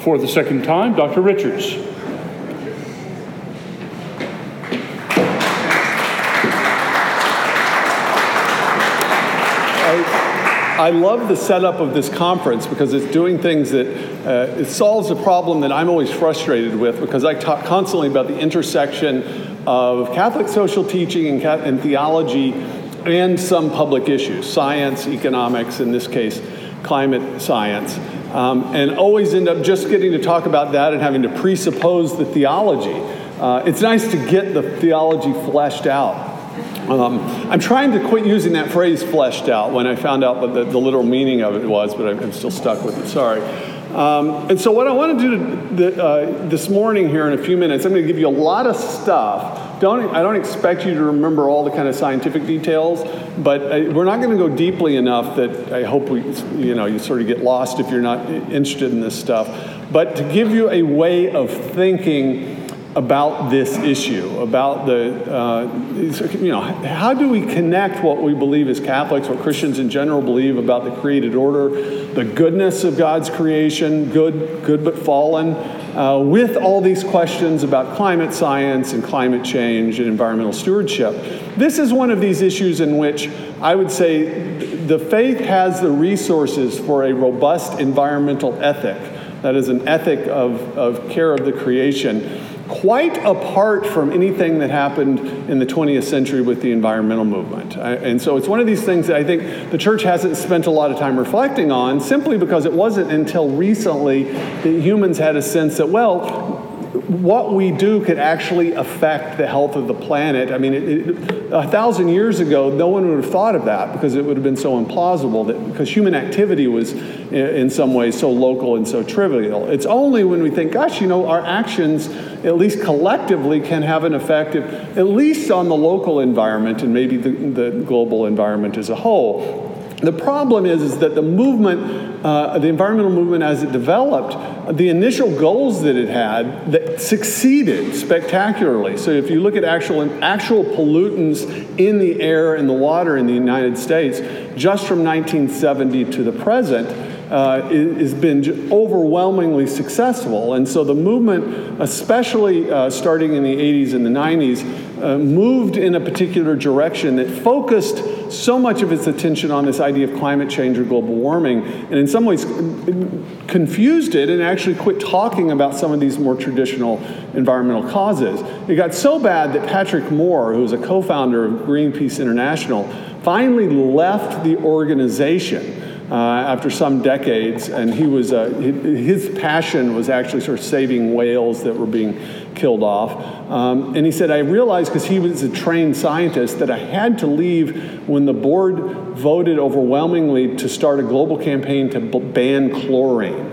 For the second time, Dr. Richards. I love the setup of this conference because it's doing things that uh, it solves a problem that I'm always frustrated with because I talk constantly about the intersection of Catholic social teaching and, and theology and some public issues, science, economics, in this case, climate science. Um, and always end up just getting to talk about that and having to presuppose the theology. Uh, it's nice to get the theology fleshed out. Um, I'm trying to quit using that phrase fleshed out when I found out what the, the literal meaning of it was, but I'm still stuck with it. Sorry. Um, and so, what I want to do uh, this morning here in a few minutes, I'm going to give you a lot of stuff. Don't, I don't expect you to remember all the kind of scientific details, but I, we're not going to go deeply enough that I hope we, you know, you sort of get lost if you're not interested in this stuff. But to give you a way of thinking about this issue, about the, uh, you know, how do we connect what we believe as Catholics, what Christians in general believe about the created order, the goodness of God's creation, good, good but fallen, uh, with all these questions about climate science and climate change and environmental stewardship? This is one of these issues in which I would say the faith has the resources for a robust environmental ethic. That is an ethic of, of care of the creation quite apart from anything that happened in the 20th century with the environmental movement. And so it's one of these things that I think the church hasn't spent a lot of time reflecting on simply because it wasn't until recently that humans had a sense that, well, what we do could actually affect the health of the planet. I mean, it, it, a thousand years ago, no one would have thought of that because it would have been so implausible that because human activity was in some ways so local and so trivial. It's only when we think, gosh, you know, our actions, at least collectively, can have an effect, at least on the local environment and maybe the, the global environment as a whole. The problem is, is that the movement, uh, the environmental movement as it developed, the initial goals that it had that succeeded spectacularly. So if you look at actual, actual pollutants in the air and the water in the United States, just from 1970 to the present, uh, has been overwhelmingly successful. And so the movement, especially uh, starting in the 80s and the 90s, uh, moved in a particular direction that focused so much of its attention on this idea of climate change or global warming, and in some ways confused it and actually quit talking about some of these more traditional environmental causes. It got so bad that Patrick Moore, who was a co founder of Greenpeace International, finally left the organization uh, after some decades, and he was uh, his passion was actually sort of saving whales that were being killed off. Um, and he said, I realized because he was a trained scientist that I had to leave when the board voted overwhelmingly to start a global campaign to ban chlorine.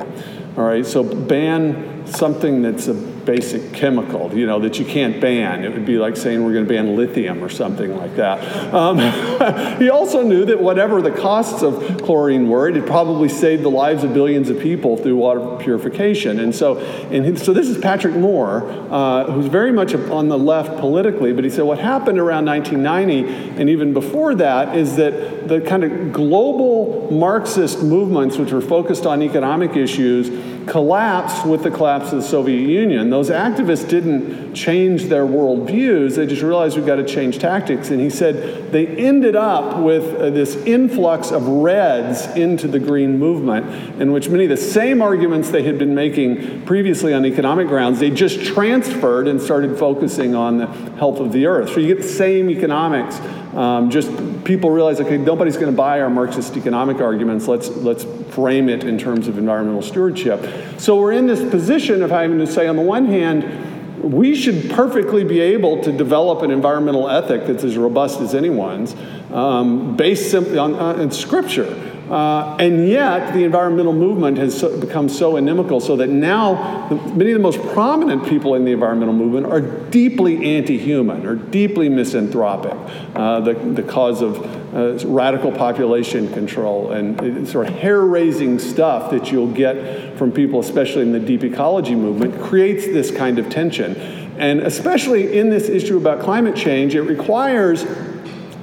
All right, so ban something that's a basic chemical, you know, that you can't ban. It would be like saying we're going to ban lithium or something like that. Um, he also knew that whatever the costs of chlorine were, it probably saved the lives of billions of people through water purification. And so, and so this is Patrick Moore, uh, who's very much on the left politically, but he said what happened around 1990 and even before that is that the kind of global Marxist movements, which were focused on economic issues, collapsed with the collapse of the Soviet Union. Those activists didn't change their worldviews, they just realized we've got to change tactics. And he said they ended up with uh, this influx of reds into the green movement, in which many of the same arguments they had been making previously on economic grounds, they just transferred and started focusing on the health of the earth. So you get the same economics um, just people realize, okay, nobody's going to buy our Marxist economic arguments. Let's let's frame it in terms of environmental stewardship. So we're in this position of having to say, on the one hand, we should perfectly be able to develop an environmental ethic that's as robust as anyone's, um, based simply on, on Scripture. Uh, and yet, the environmental movement has so, become so inimical so that now the, many of the most prominent people in the environmental movement are deeply anti human or deeply misanthropic, uh, the, the cause of uh, radical population control and sort of hair raising stuff that you'll get from people, especially in the deep ecology movement, creates this kind of tension. And especially in this issue about climate change, it requires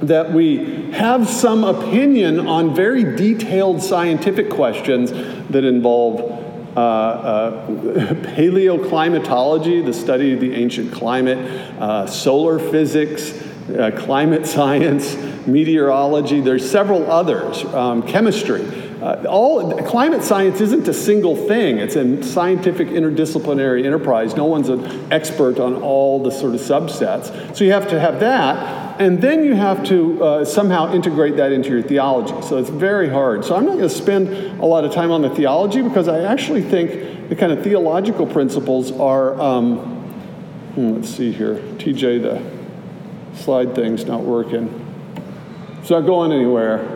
that we have some opinion on very detailed scientific questions that involve uh, uh, paleoclimatology, the study of the ancient climate, uh, solar physics, uh, climate science, meteorology. There's several others, um, chemistry. Uh, all climate science isn't a single thing. It's a scientific interdisciplinary enterprise. No one's an expert on all the sort of subsets. So you have to have that, and then you have to uh, somehow integrate that into your theology. So it's very hard. So I'm not going to spend a lot of time on the theology because I actually think the kind of theological principles are. Um, hmm, let's see here, TJ, the slide thing's not working. It's not going anywhere.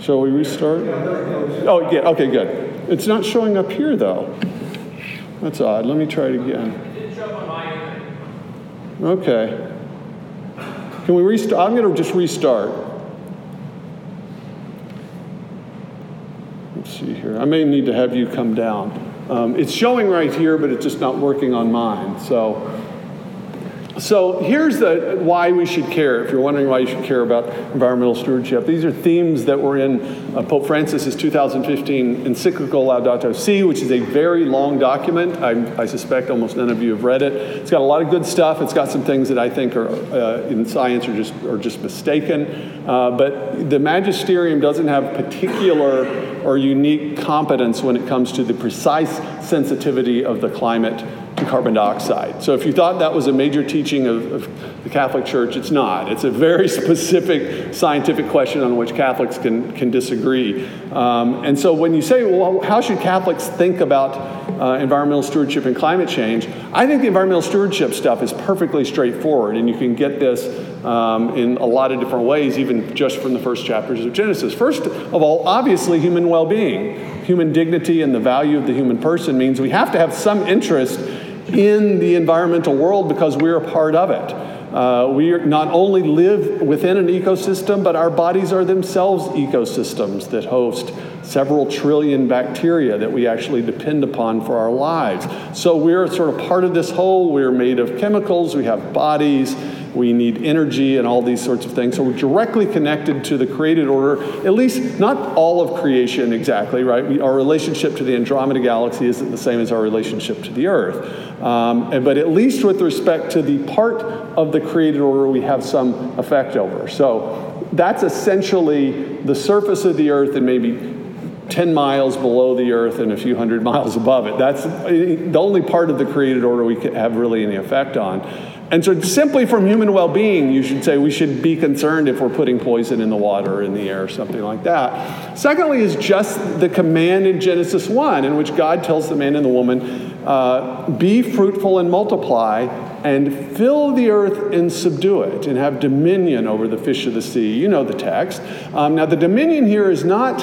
Shall we restart? Oh, yeah, okay, good. It's not showing up here, though. That's odd. Let me try it again. Okay. Can we restart? I'm going to just restart. Let's see here. I may need to have you come down. Um, it's showing right here, but it's just not working on mine. So so here's the, why we should care, if you're wondering why you should care about environmental stewardship. These are themes that were in uh, Pope Francis's 2015 encyclical Laudato Si, which is a very long document. I, I, suspect almost none of you have read it. It's got a lot of good stuff. It's got some things that I think are uh, in science are just, are just mistaken. Uh, but the magisterium doesn't have particular or unique competence when it comes to the precise sensitivity of the climate to carbon dioxide. So if you thought that was a major teaching of, of, the Catholic Church, it's not. It's a very specific scientific question on which Catholics can, can disagree. Um, and so when you say, well, how should Catholics think about uh, environmental stewardship and climate change? I think the environmental stewardship stuff is perfectly straightforward, and you can get this um, in a lot of different ways, even just from the first chapters of Genesis. First of all, obviously, human well being. Human dignity and the value of the human person means we have to have some interest in the environmental world because we're a part of it. Uh, we not only live within an ecosystem, but our bodies are themselves ecosystems that host several trillion bacteria that we actually depend upon for our lives. So we're sort of part of this whole. We're made of chemicals, we have bodies, we need energy and all these sorts of things. So we're directly connected to the created order, at least not all of creation exactly, right? We, our relationship to the Andromeda galaxy isn't the same as our relationship to the Earth. Um, and, but at least with respect to the part of the created order we have some effect over. So that's essentially the surface of the Earth and maybe 10 miles below the earth and a few hundred miles above it. That's the only part of the created order we have really any effect on. And so, simply from human well being, you should say we should be concerned if we're putting poison in the water in the air something like that. Secondly, is just the command in Genesis 1, in which God tells the man and the woman, uh, be fruitful and multiply, and fill the earth and subdue it, and have dominion over the fish of the sea. You know the text. Um, now, the dominion here is not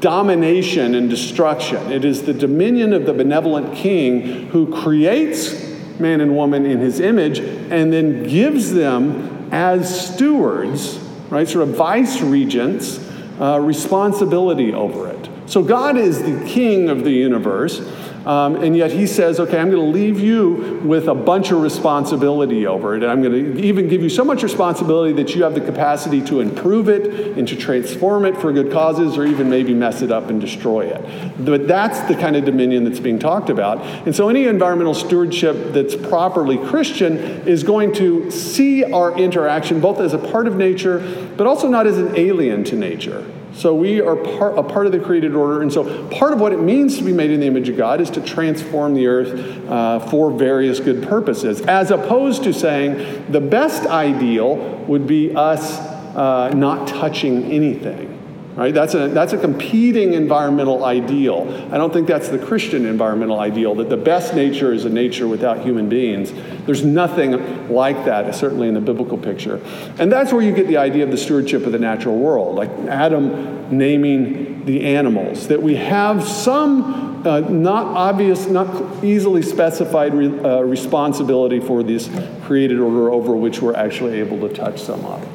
domination and destruction, it is the dominion of the benevolent king who creates man and woman in his image and then gives them as stewards, right, sort of vice regents, uh, responsibility over it. So God is the king of the universe. Um, and yet he says, okay, I'm going to leave you with a bunch of responsibility over it. And I'm going to even give you so much responsibility that you have the capacity to improve it and to transform it for good causes or even maybe mess it up and destroy it. But that's the kind of dominion that's being talked about. And so any environmental stewardship that's properly Christian is going to see our interaction both as a part of nature, but also not as an alien to nature. So we are part, a part of the created order. And so part of what it means to be made in the image of God is to transform the earth uh, for various good purposes, as opposed to saying the best ideal would be us uh, not touching anything right? That's a, that's a competing environmental ideal. I don't think that's the Christian environmental ideal, that the best nature is a nature without human beings. There's nothing like that, certainly in the biblical picture. And that's where you get the idea of the stewardship of the natural world, like Adam naming the animals, that we have some uh, not obvious, not easily specified re, uh, responsibility for this created order over which we're actually able to touch some of.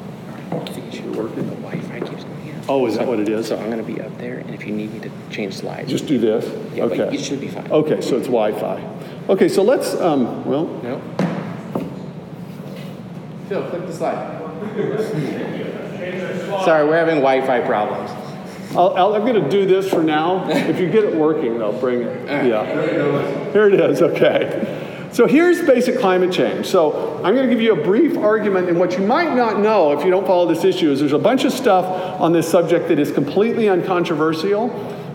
Oh, is that what it is? So I'm going to be up there, and if you need me to change slides, Just do this? yeah, but Okay. it should be fine. Okay, so it's Wi-Fi. Okay, so let's, um, well, No? Phil, click the slide. Sorry, we're having Wi-Fi problems. I'll, I'll, I'm going to do this for now. If you get it working, though, bring it. Yeah. Here it is. Okay. So here's basic climate change. So I'm going to give you a brief argument, and what you might not know if you don't follow this issue is there's a bunch of stuff on this subject that is completely uncontroversial.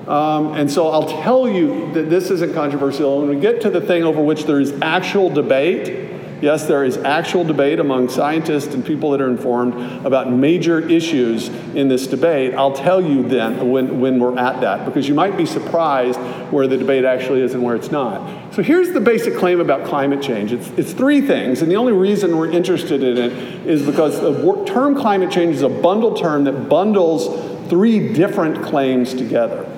Um, and so I'll tell you that this isn't controversial. When we get to the thing over which there is actual debate, Yes, there is actual debate among scientists and people that are informed about major issues in this debate. I'll tell you then when, when we're at that, because you might be surprised where the debate actually is and where it's not. So here's the basic claim about climate change it's, it's three things, and the only reason we're interested in it is because the term climate change is a bundle term that bundles three different claims together.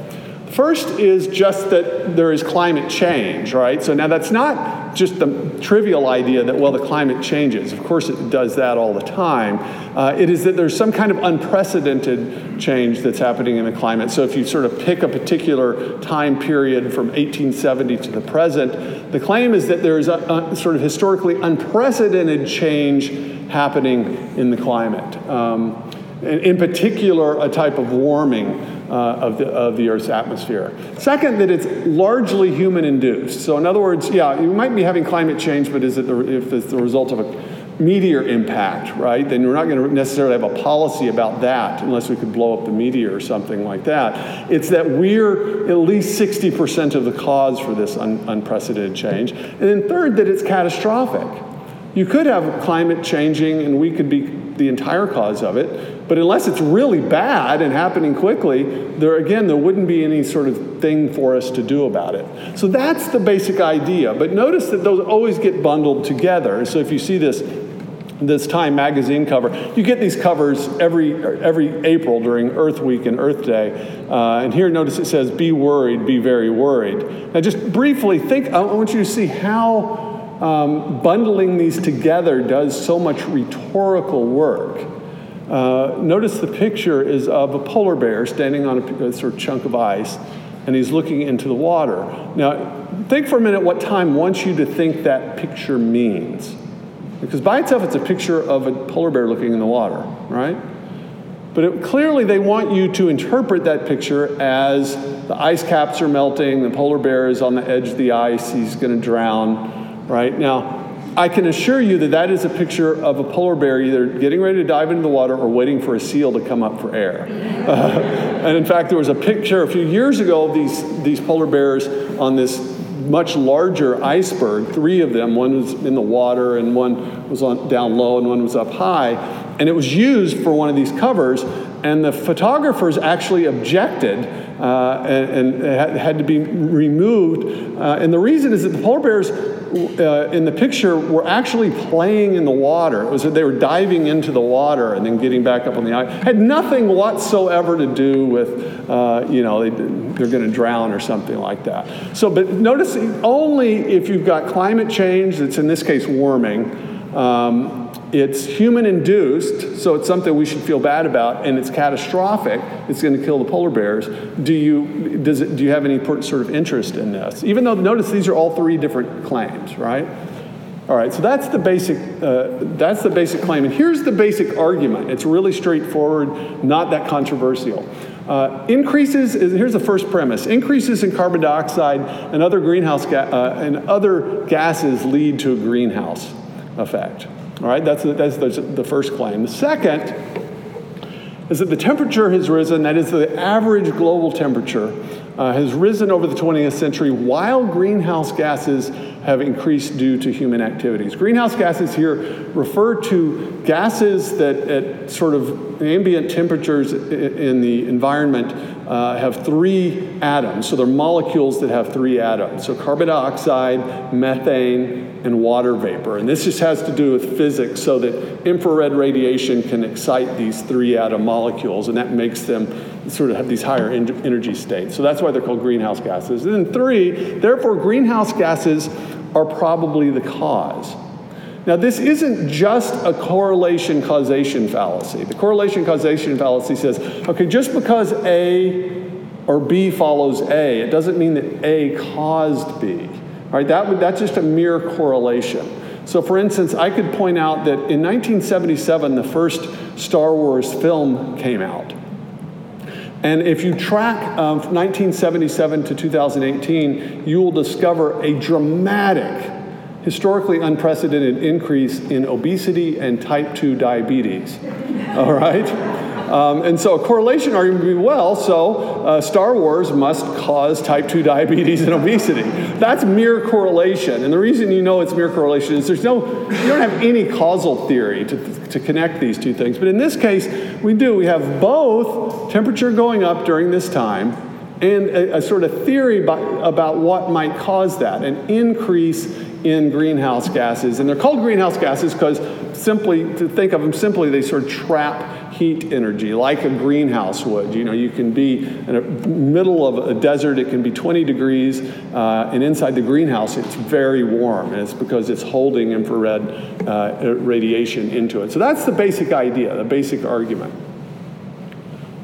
First is just that there is climate change, right? So now that's not just the trivial idea that, well, the climate changes. Of course, it does that all the time. Uh, it is that there's some kind of unprecedented change that's happening in the climate. So if you sort of pick a particular time period from 1870 to the present, the claim is that there's a, a sort of historically unprecedented change happening in the climate. Um, in particular, a type of warming uh, of, the, of the Earth's atmosphere. Second, that it's largely human induced. So, in other words, yeah, you might be having climate change, but is it the, if it's the result of a meteor impact, right? Then we're not going to necessarily have a policy about that unless we could blow up the meteor or something like that. It's that we're at least 60% of the cause for this un- unprecedented change. And then third, that it's catastrophic. You could have climate changing and we could be the entire cause of it, but unless it's really bad and happening quickly, there again, there wouldn't be any sort of thing for us to do about it. So that's the basic idea. But notice that those always get bundled together. So if you see this this Time magazine cover. You get these covers every every April during Earth Week and Earth Day. Uh, and here, notice it says, "Be worried, be very worried." Now, just briefly think. I want you to see how um, bundling these together does so much rhetorical work. Uh, notice the picture is of a polar bear standing on a, sort of chunk of ice, and he's looking into the water. Now, think for a minute what time wants you to think that picture means. Because by itself, it's a picture of a polar bear looking in the water, right? But it, clearly, they want you to interpret that picture as the ice caps are melting, the polar bear is on the edge of the ice, he's going to drown, right? Now, I can assure you that that is a picture of a polar bear either getting ready to dive into the water or waiting for a seal to come up for air. Uh, and in fact, there was a picture a few years ago of these, these polar bears on this much larger iceberg, three of them. One was in the water, and one was on, down low, and one was up high. And it was used for one of these covers, and the photographers actually objected uh, and, and had to be removed. Uh, and the reason is that the polar bears uh, in the picture were actually playing in the water. It was that they were diving into the water and then getting back up on the ice. Had nothing whatsoever to do with, uh, you know, they, they're going to drown or something like that. So, but notice only if you've got climate change, that's in this case warming. Um, it's human induced, so it's something we should feel bad about, and it's catastrophic. It's going to kill the polar bears. Do you, does it, do you have any sort of interest in this? Even though, notice these are all three different claims, right? All right, so that's the basic, uh, that's the basic claim. And here's the basic argument. It's really straightforward, not that controversial. Uh, increases, here's the first premise, increases in carbon dioxide and other greenhouse ga- uh, and other gases lead to a greenhouse effect. All right, that's, that's the first claim. The second is that the temperature has risen, that is, the average global temperature uh, has risen over the 20th century while greenhouse gases have increased due to human activities. Greenhouse gases here refer to gases that at sort of ambient temperatures in the environment uh, have three atoms. So they're molecules that have three atoms. So carbon dioxide, methane, and water vapor. And this just has to do with physics so that infrared radiation can excite these three atom molecules, and that makes them sort of have these higher energy states. So that's why they're called greenhouse gases. And then three, therefore, greenhouse gases are probably the cause. Now, this isn't just a correlation causation fallacy. The correlation causation fallacy says, okay, just because A or B follows A, it doesn't mean that A caused B. All right, that would, that's just a mere correlation. So, for instance, I could point out that in 1977, the first Star Wars film came out. And if you track um, 1977 to 2018, you will discover a dramatic, historically unprecedented increase in obesity and type 2 diabetes. All right? Um, and so a correlation argument would be well, so uh, Star Wars must cause type 2 diabetes and obesity. That's mere correlation. And the reason you know it's mere correlation is there's no, you don't have any causal theory to, to connect these two things. But in this case, we do. We have both temperature going up during this time and a, a sort of theory by, about what might cause that an increase in greenhouse gases. And they're called greenhouse gases because simply, to think of them simply, they sort of trap heat energy like a greenhouse would. You know, you can be in the middle of a desert, it can be 20 degrees, uh, and inside the greenhouse it's very warm, and it's because it's holding infrared uh, radiation into it. So that's the basic idea, the basic argument.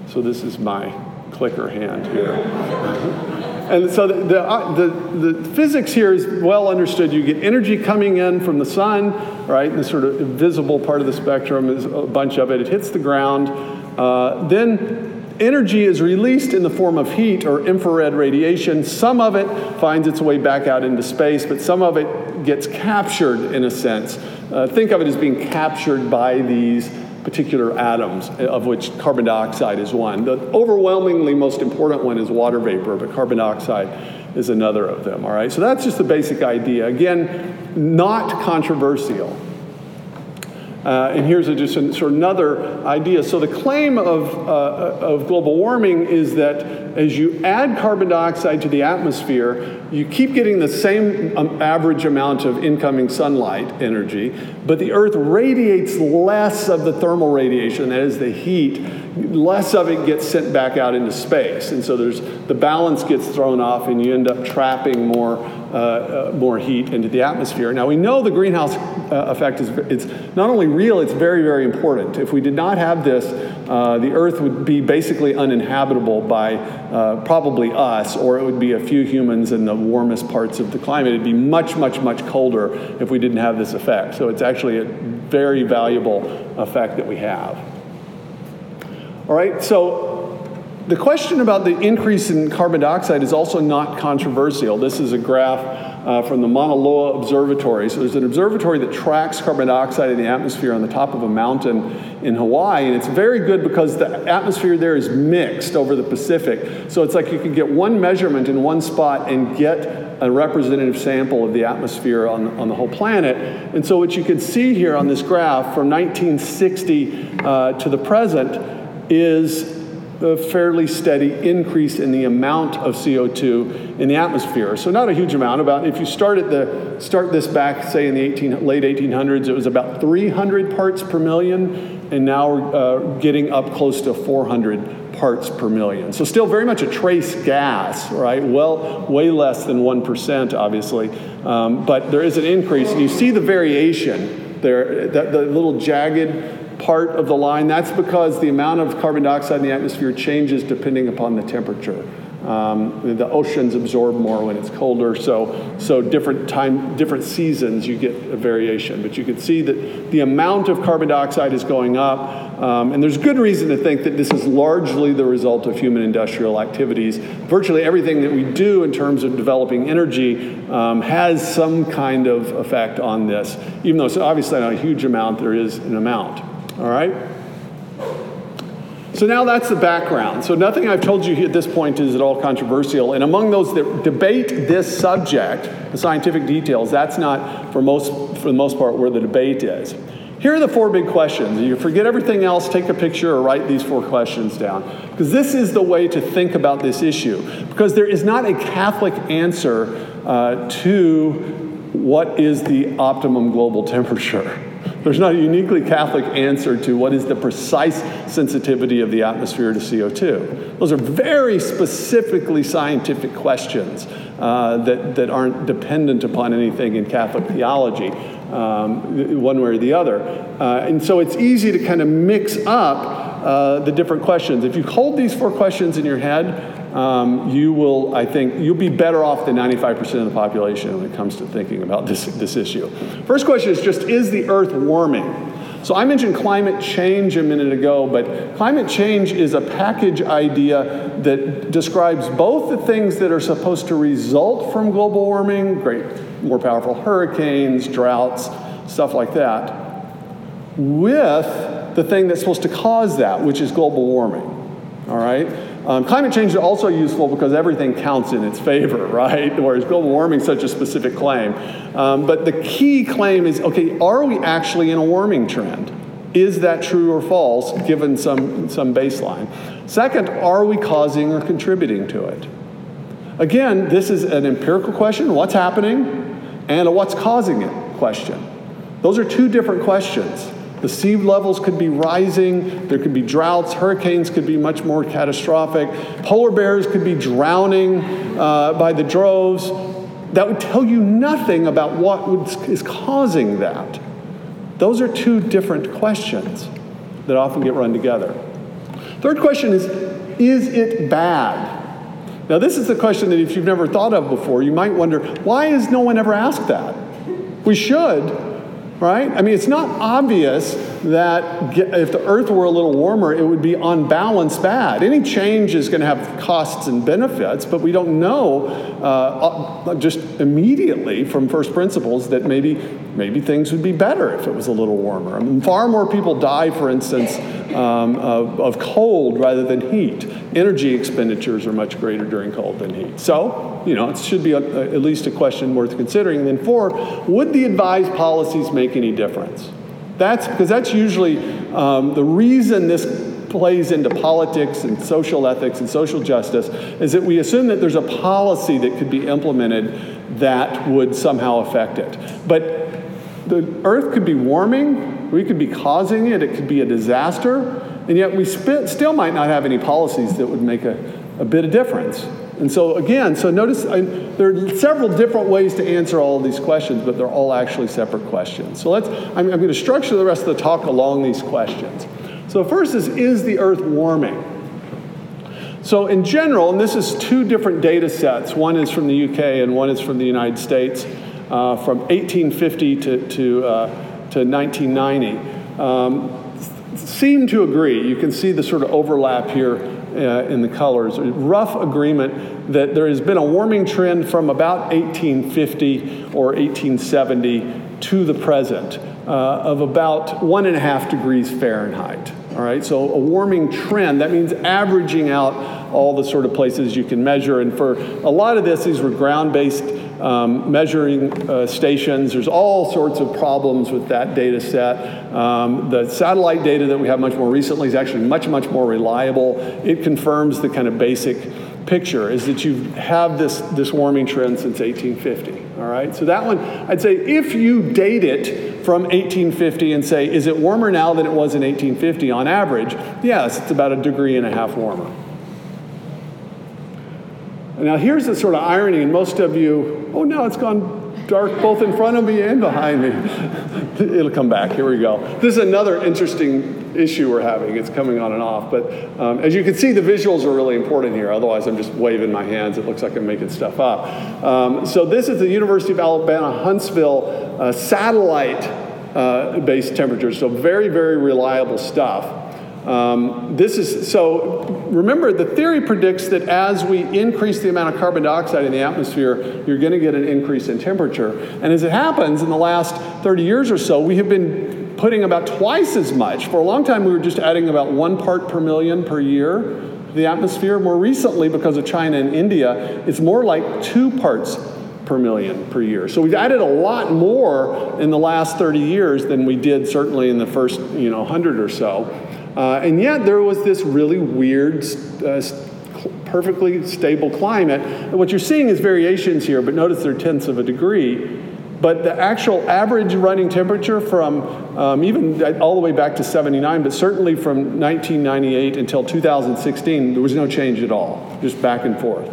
So this is my clicker hand here. And so the, the, uh, the, the, physics here is well understood. You get energy coming in from the sun, right? The sort of visible part of the spectrum is a bunch of it. It hits the ground. Uh, then energy is released in the form of heat or infrared radiation. Some of it finds its way back out into space, but some of it gets captured in a sense. Uh, think of it as being captured by these particular atoms, of which carbon dioxide is one. The overwhelmingly most important one is water vapor, but carbon dioxide is another of them, all right? So that's just the basic idea. Again, not controversial. Uh, and here's a, just a, sort of another idea. So the claim of, uh, of global warming is that as you add carbon dioxide to the atmosphere, you keep getting the same um, average amount of incoming sunlight energy, but the Earth radiates less of the thermal radiation, that is the heat, less of it gets sent back out into space. And so there's, the balance gets thrown off and you end up trapping more uh, uh, more heat into the atmosphere. Now we know the greenhouse uh, effect is it's not only real, it's very, very important. If we did not have this, uh, the Earth would be basically uninhabitable by uh, probably us, or it would be a few humans in the warmest parts of the climate. It'd be much, much, much colder if we didn't have this effect. So it's actually a very valuable effect that we have. All right, so the question about the increase in carbon dioxide is also not controversial. This is a graph uh, from the Mauna Loa Observatory. So there's an observatory that tracks carbon dioxide in the atmosphere on the top of a mountain in Hawaii, and it's very good because the atmosphere there is mixed over the Pacific. So it's like you can get one measurement in one spot and get a representative sample of the atmosphere on, on the whole planet. And so what you can see here on this graph from 1960 uh, to the present is a fairly steady increase in the amount of CO2 in the atmosphere. So not a huge amount. About if you start at the start this back, say in the 18, late 1800s, it was about 300 parts per million, and now we're uh, getting up close to 400 parts per million. So still very much a trace gas, right? Well, way less than one percent, obviously, um, but there is an increase, and you see the variation there. That the little jagged part of the line. That's because the amount of carbon dioxide in the atmosphere changes depending upon the temperature. Um, the oceans absorb more when it's colder, so so different time, different seasons, you get a variation. But you can see that the amount of carbon dioxide is going up, um, and there's good reason to think that this is largely the result of human industrial activities. Virtually everything that we do in terms of developing energy um, has some kind of effect on this, even though it's obviously not a huge amount. There is an amount. All right? So now that's the background. So nothing I've told you at this point is at all controversial. And among those that debate this subject, the scientific details, that's not for most for the most part where the debate is. Here are the four big questions. You forget everything else, take a picture or write these four questions down. Because this is the way to think about this issue. Because there is not a Catholic answer uh, to what is the optimum global temperature. There's not a uniquely Catholic answer to what is the precise sensitivity of the atmosphere to CO2. Those are very specifically scientific questions uh, that, that aren't dependent upon anything in Catholic theology, um, one way or the other. Uh, and so it's easy to kind of mix up uh, the different questions. If you hold these four questions in your head, um, you will, I think, you'll be better off than 95% of the population when it comes to thinking about this, this issue. First question is just, is the Earth warming? So I mentioned climate change a minute ago, but climate change is a package idea that describes both the things that are supposed to result from global warming, great, more powerful hurricanes, droughts, stuff like that, with the thing that's supposed to cause that, which is global warming. All right? Um, climate change is also useful because everything counts in its favor, right? Whereas global warming is such a specific claim. Um, but the key claim is okay, are we actually in a warming trend? Is that true or false given some, some baseline? Second, are we causing or contributing to it? Again, this is an empirical question what's happening? And a what's causing it question. Those are two different questions. The sea levels could be rising, there could be droughts, hurricanes could be much more catastrophic, polar bears could be drowning uh, by the droves. That would tell you nothing about what is causing that. Those are two different questions that often get run together. Third question is Is it bad? Now, this is the question that if you've never thought of before, you might wonder why has no one ever asked that? We should, right? I mean, it's not obvious that if the earth were a little warmer, it would be on balance bad. Any change is going to have costs and benefits, but we don't know uh, uh, just immediately from first principles that maybe, maybe things would be better if it was a little warmer. I mean, far more people die, for instance, um, of, of cold rather than heat. Energy expenditures are much greater during cold than heat. So, you know, it should be a, a, at least a question worth considering. And then four, would the advised policies make any difference? That's because that's usually um, the reason this plays into politics and social ethics and social justice is that we assume that there's a policy that could be implemented that would somehow affect it. But the earth could be warming we could be causing it, it could be a disaster, and yet we still might not have any policies that would make a, a bit of difference. And so, again, so notice I, there are several different ways to answer all of these questions, but they're all actually separate questions. So, let's, I'm, I'm going to structure the rest of the talk along these questions. So, first is Is the earth warming? So, in general, and this is two different data sets one is from the UK and one is from the United States, uh, from 1850 to, to uh, to 1990 um, seem to agree. You can see the sort of overlap here uh, in the colors. A rough agreement that there has been a warming trend from about 1850 or 1870 to the present uh, of about one and a half degrees Fahrenheit. All right, so a warming trend, that means averaging out all the sort of places you can measure. And for a lot of this, these were ground based um, measuring uh, stations. There's all sorts of problems with that data set. Um, the satellite data that we have much more recently is actually much, much more reliable. It confirms the kind of basic picture is that you have this, this warming trend since 1850. All right, so that one, I'd say if you date it from 1850 and say, is it warmer now than it was in 1850 on average? Yes, it's about a degree and a half warmer. Now, here's the sort of irony, and most of you, oh no, it's gone dark both in front of me and behind me. It'll come back. Here we go. This is another interesting issue we're having. It's coming on and off. But um, as you can see, the visuals are really important here. Otherwise, I'm just waving my hands. It looks like I'm making stuff up. Um, so, this is the University of Alabama Huntsville uh, satellite uh, based temperatures. So, very, very reliable stuff. Um, this is so. Remember, the theory predicts that as we increase the amount of carbon dioxide in the atmosphere, you're going to get an increase in temperature. And as it happens, in the last 30 years or so, we have been putting about twice as much. For a long time, we were just adding about one part per million per year to the atmosphere. More recently, because of China and India, it's more like two parts per million per year. So we've added a lot more in the last 30 years than we did certainly in the first, you know, 100 or so. Uh, and yet there was this really weird, uh, perfectly stable climate. And what you're seeing is variations here, but notice they're tenths of a degree. But the actual average running temperature from um, even all the way back to 79, but certainly from 1998 until 2016, there was no change at all, just back and forth.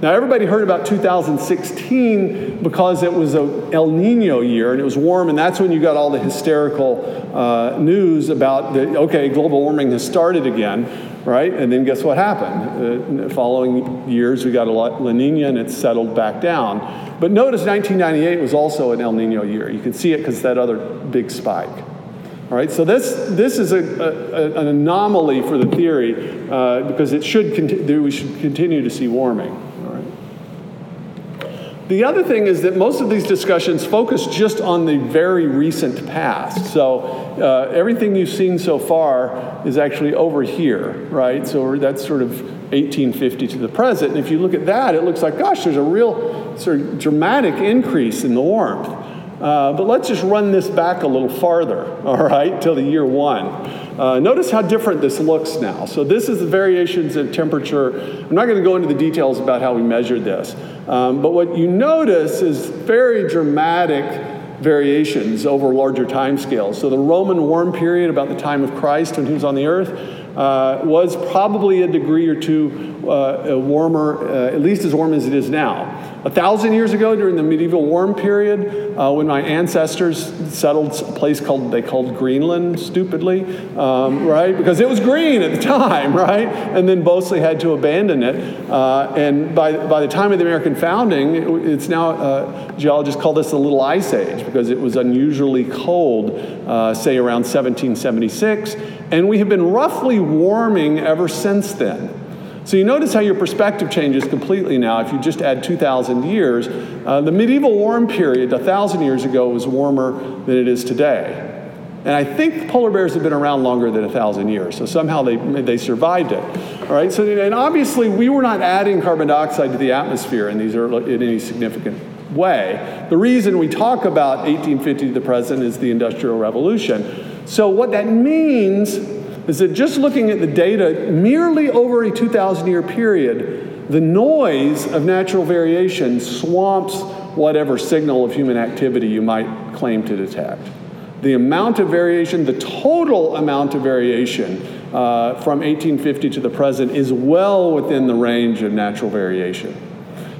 Now, everybody heard about 2016 because it was a El Nino year and it was warm, and that's when you got all the hysterical uh, news about the okay, global warming has started again, right? And then guess what happened? Uh, following years, we got a lot La Nina and it settled back down. But notice 1998 was also an El Nino year. You can see it because that other big spike. All right, so this, this is a, a, an anomaly for the theory uh, because it should conti- we should continue to see warming. The other thing is that most of these discussions focus just on the very recent past. So uh, everything you've seen so far is actually over here, right? So that's sort of 1850 to the present. And if you look at that, it looks like, gosh, there's a real sort of dramatic increase in the warmth. Uh, but let's just run this back a little farther, all right, till the year one. Uh, notice how different this looks now. So this is the variations in temperature. I'm not going to go into the details about how we measured this. Um, but what you notice is very dramatic variations over larger time scales. So the Roman warm period, about the time of Christ when he was on the earth, uh, was probably a degree or two uh, warmer, uh, at least as warm as it is now. A thousand years ago, during the medieval warm period, uh, when my ancestors settled a place called they called Greenland, stupidly, um, right? Because it was green at the time, right? And then mostly had to abandon it. Uh, and by by the time of the American founding, it, it's now uh, geologists call this the Little Ice Age because it was unusually cold, uh, say around 1776, and we have been roughly warming ever since then. So you notice how your perspective changes completely now if you just add 2,000 years. Uh, the medieval warm period, 1,000 years ago, was warmer than it is today. And I think polar bears have been around longer than 1,000 years, so somehow they, they survived it. All right, so, and obviously we were not adding carbon dioxide to the atmosphere in, these early, in any significant way. The reason we talk about 1850 to the present is the Industrial Revolution. So what that means is that just looking at the data merely over a 2,000 year period, the noise of natural variation swamps whatever signal of human activity you might claim to detect. The amount of variation, the total amount of variation uh, from 1850 to the present is well within the range of natural variation.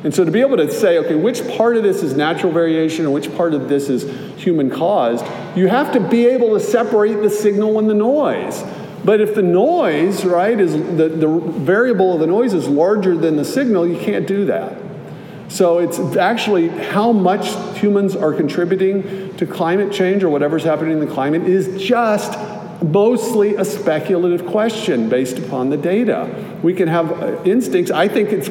And so to be able to say, okay, which part of this is natural variation and which part of this is human caused, you have to be able to separate the signal and the noise. But if the noise, right, is the, the variable of the noise is larger than the signal, you can't do that. So it's actually how much humans are contributing to climate change or whatever's happening in the climate is just mostly a speculative question based upon the data. We can have instincts. I think it's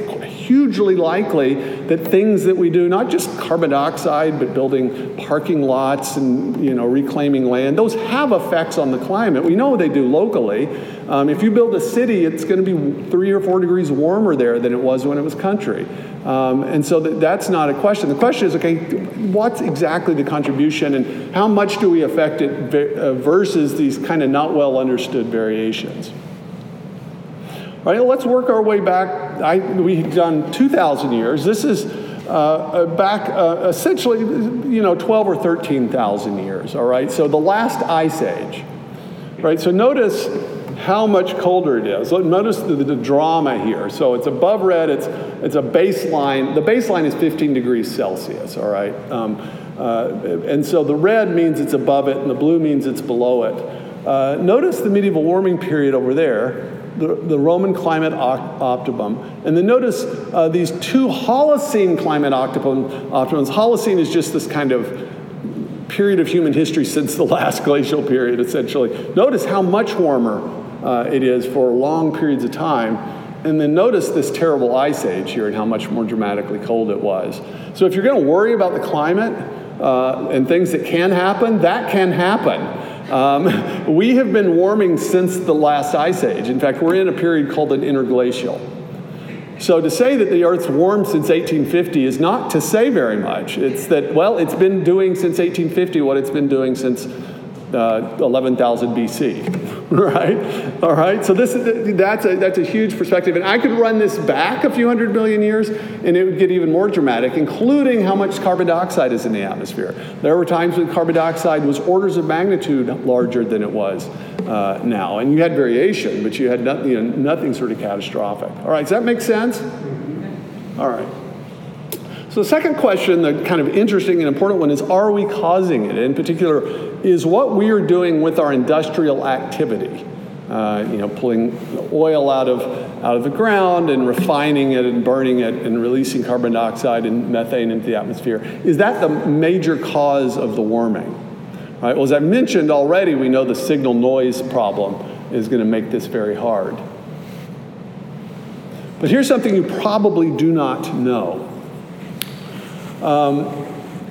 hugely likely that things that we do, not just carbon dioxide, but building parking lots and you know reclaiming land, those have effects on the climate. We know they do locally. Um, if you build a city, it's going to be three or four degrees warmer there than it was when it was country. Um, and so that, that's not a question. The question is, okay, what's exactly the contribution and how much do we affect it uh, versus these kind of not well understood variations? Let's work our way back. I, we've done 2,000 years. This is uh, back uh, essentially, you know, 12 or 13,000 years, all right? So the last ice age, right? So notice how much colder it is. Notice the, the, drama here. So it's above red, it's, it's a baseline. The baseline is 15 degrees Celsius, all right? Um, uh, and so the red means it's above it, and the blue means it's below it. Uh, notice the medieval warming period over there, the, the Roman climate optimum. And then notice uh, these two Holocene climate optimum, optimums. Holocene is just this kind of period of human history since the last glacial period, essentially. Notice how much warmer uh, it is for long periods of time. And then notice this terrible ice age here and how much more dramatically cold it was. So if you're going to worry about the climate uh, and things that can happen, that can happen. Um, we have been warming since the last ice age. In fact, we're in a period called an interglacial. So to say that the Earth's warmed since 1850 is not to say very much. It's that, well, it's been doing since 1850 what it's been doing since uh, 11,000 BC, right? All right, so this is, that's a, that's a huge perspective. And I could run this back a few hundred million years and it would get even more dramatic, including how much carbon dioxide is in the atmosphere. There were times when carbon dioxide was orders of magnitude larger than it was uh, now. And you had variation, but you had nothing, you know, nothing sort of catastrophic. All right, does that make sense? All right. So the second question, the kind of interesting and important one is, are we causing it? In particular, is what we are doing with our industrial activity. uh, you know, pulling oil out of, out of the ground and refining it and burning it and releasing carbon dioxide and methane into the atmosphere. Is that the major cause of the warming? Right, well, as I mentioned already, we know the signal noise problem is going to make this very hard. But here's something you probably do not know. Um,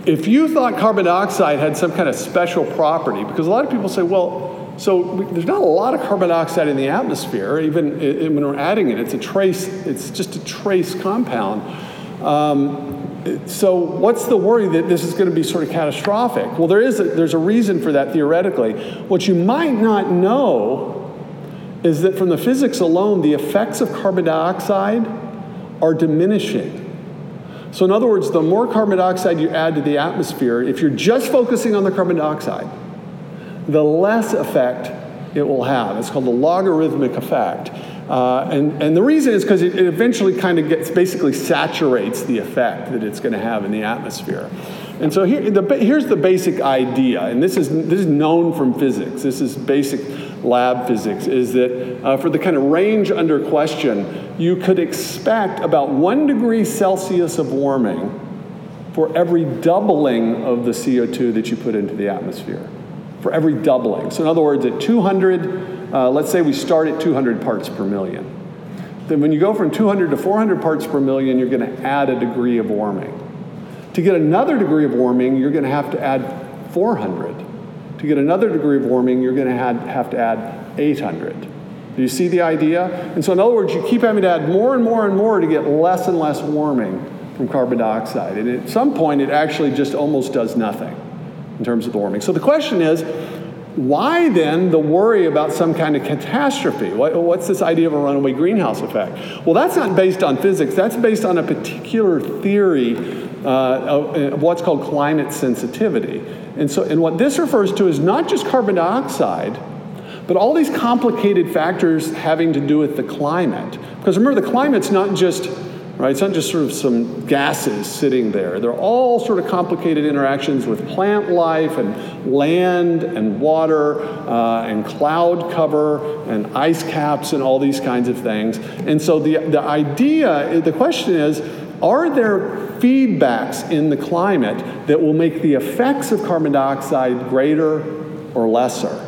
if you thought carbon dioxide had some kind of special property, because a lot of people say, well, so we, there's not a lot of carbon dioxide in the atmosphere, even it, when we're adding it, it's a trace, it's just a trace compound. Um, so what's the worry that this is going to be sort of catastrophic? Well, there is a, there's a reason for that theoretically. What you might not know is that from the physics alone, the effects of carbon dioxide are diminishing. So, in other words, the more carbon dioxide you add to the atmosphere, if you're just focusing on the carbon dioxide, the less effect it will have. It's called the logarithmic effect. Uh, and, and the reason is because it, it eventually kind of gets basically saturates the effect that it's going to have in the atmosphere. And so here, the, here's the basic idea, and this is, this is known from physics. This is basic lab physics, is that uh, for the kind of range under question, you could expect about one degree Celsius of warming for every doubling of the CO2 that you put into the atmosphere. For every doubling. So in other words, at 200, uh, let's say we start at 200 parts per million. Then when you go from 200 to 400 parts per million, you're going to add a degree of warming. To get another degree of warming, you're going to have to add 400. To get another degree of warming, you're going to have to add 800. Do you see the idea? And so, in other words, you keep having to add more and more and more to get less and less warming from carbon dioxide. And at some point, it actually just almost does nothing in terms of the warming. So the question is, why then the worry about some kind of catastrophe? what's this idea of a runaway greenhouse effect? Well, that's not based on physics. That's based on a particular theory uh, of what's called climate sensitivity. And so, and what this refers to is not just carbon dioxide, but all these complicated factors having to do with the climate. Because remember, the climate's not just right? It's not just sort of some gases sitting there. They're all sort of complicated interactions with plant life and land and water uh, and cloud cover and ice caps and all these kinds of things. And so the, the idea, the question is, are there feedbacks in the climate that will make the effects of carbon dioxide greater or lesser?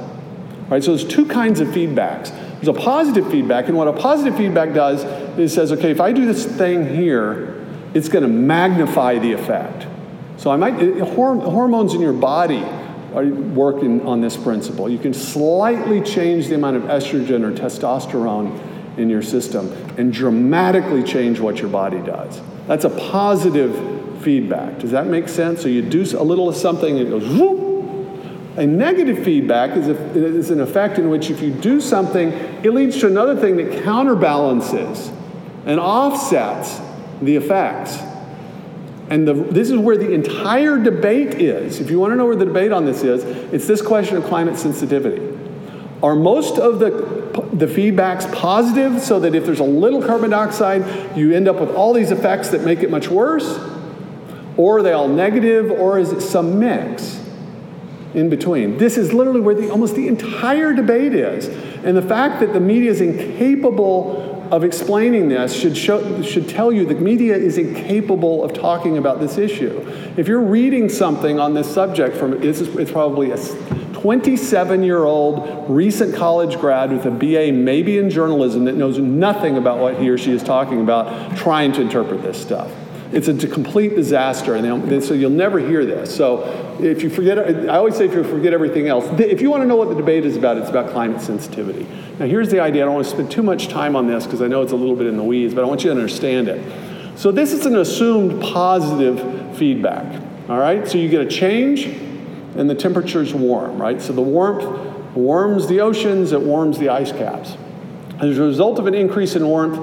Right, so there's two kinds of feedbacks. There's a positive feedback, and what a positive feedback does is says, okay, if I do this thing here, it's going to magnify the effect. So I might hormones in your body are working on this principle. You can slightly change the amount of estrogen or testosterone in your system and dramatically change what your body does. That's a positive feedback. Does that make sense? So you do a little of something, and it goes whoop. A negative feedback is, a, is an effect in which if you do something, it leads to another thing that counterbalances and offsets the effects. And the, this is where the entire debate is. If you want to know where the debate on this is, it's this question of climate sensitivity. Are most of the, the feedbacks positive so that if there's a little carbon dioxide, you end up with all these effects that make it much worse? Or are they all negative, or is it some mix in between? This is literally where the, almost the entire debate is. And the fact that the media is incapable of explaining this should, show, should tell you the media is incapable of talking about this issue. If you're reading something on this subject from, it's, it's probably a 27 year old recent college grad with a BA, maybe in journalism, that knows nothing about what he or she is talking about, trying to interpret this stuff. It's a complete disaster, and so you'll never hear this. So if you forget, I always say if you forget everything else, if you want to know what the debate is about, it's about climate sensitivity. Now here's the idea. I don't want to spend too much time on this because I know it's a little bit in the weeds, but I want you to understand it. So this is an assumed positive feedback. All right, so you get a change and the temperature's warm, right? So the warmth warms the oceans, it warms the ice caps. As a result of an increase in warmth,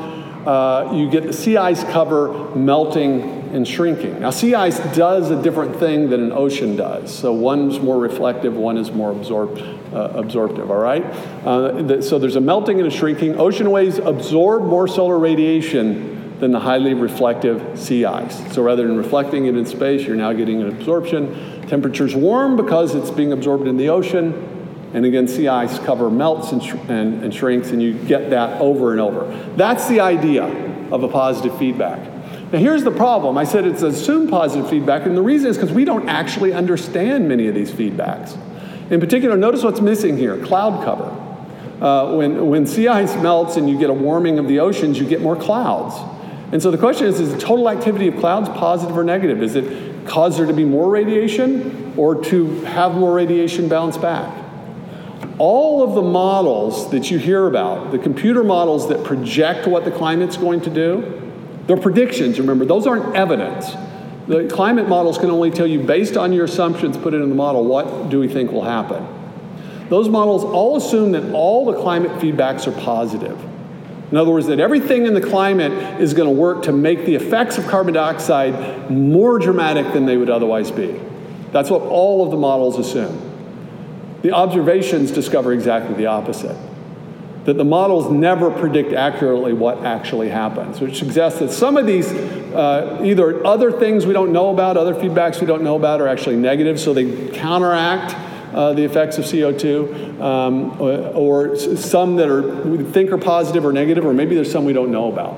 uh, you get the sea ice cover melting and shrinking. Now, sea ice does a different thing than an ocean does. So one's more reflective, one is more absorb, uh, absorptive, all right? Uh, so there's a melting and a shrinking. Ocean waves absorb more solar radiation than the highly reflective sea ice. So rather than reflecting it in space, you're now getting an absorption. Temperature's warm because it's being absorbed in the ocean, And again, sea ice cover melts and, sh- and, and shrinks, and you get that over and over. That's the idea of a positive feedback. Now, here's the problem. I said it's assumed positive feedback, and the reason is because we don't actually understand many of these feedbacks. In particular, notice what's missing here cloud cover. Uh, when, when sea ice melts and you get a warming of the oceans, you get more clouds. And so the question is is the total activity of clouds positive or negative? Is it cause there to be more radiation or to have more radiation bounce back? All of the models that you hear about, the computer models that project what the climate's going to do, they're predictions, remember, those aren't evidence. The climate models can only tell you, based on your assumptions put in the model, what do we think will happen. Those models all assume that all the climate feedbacks are positive. In other words, that everything in the climate is going to work to make the effects of carbon dioxide more dramatic than they would otherwise be. That's what all of the models assume. The observations discover exactly the opposite. That the models never predict accurately what actually happens, which suggests that some of these, uh, either other things we don't know about, other feedbacks we don't know about, are actually negative, so they counteract uh, the effects of CO2, um, or, or, some that are we think are positive or negative, or maybe there's some we don't know about.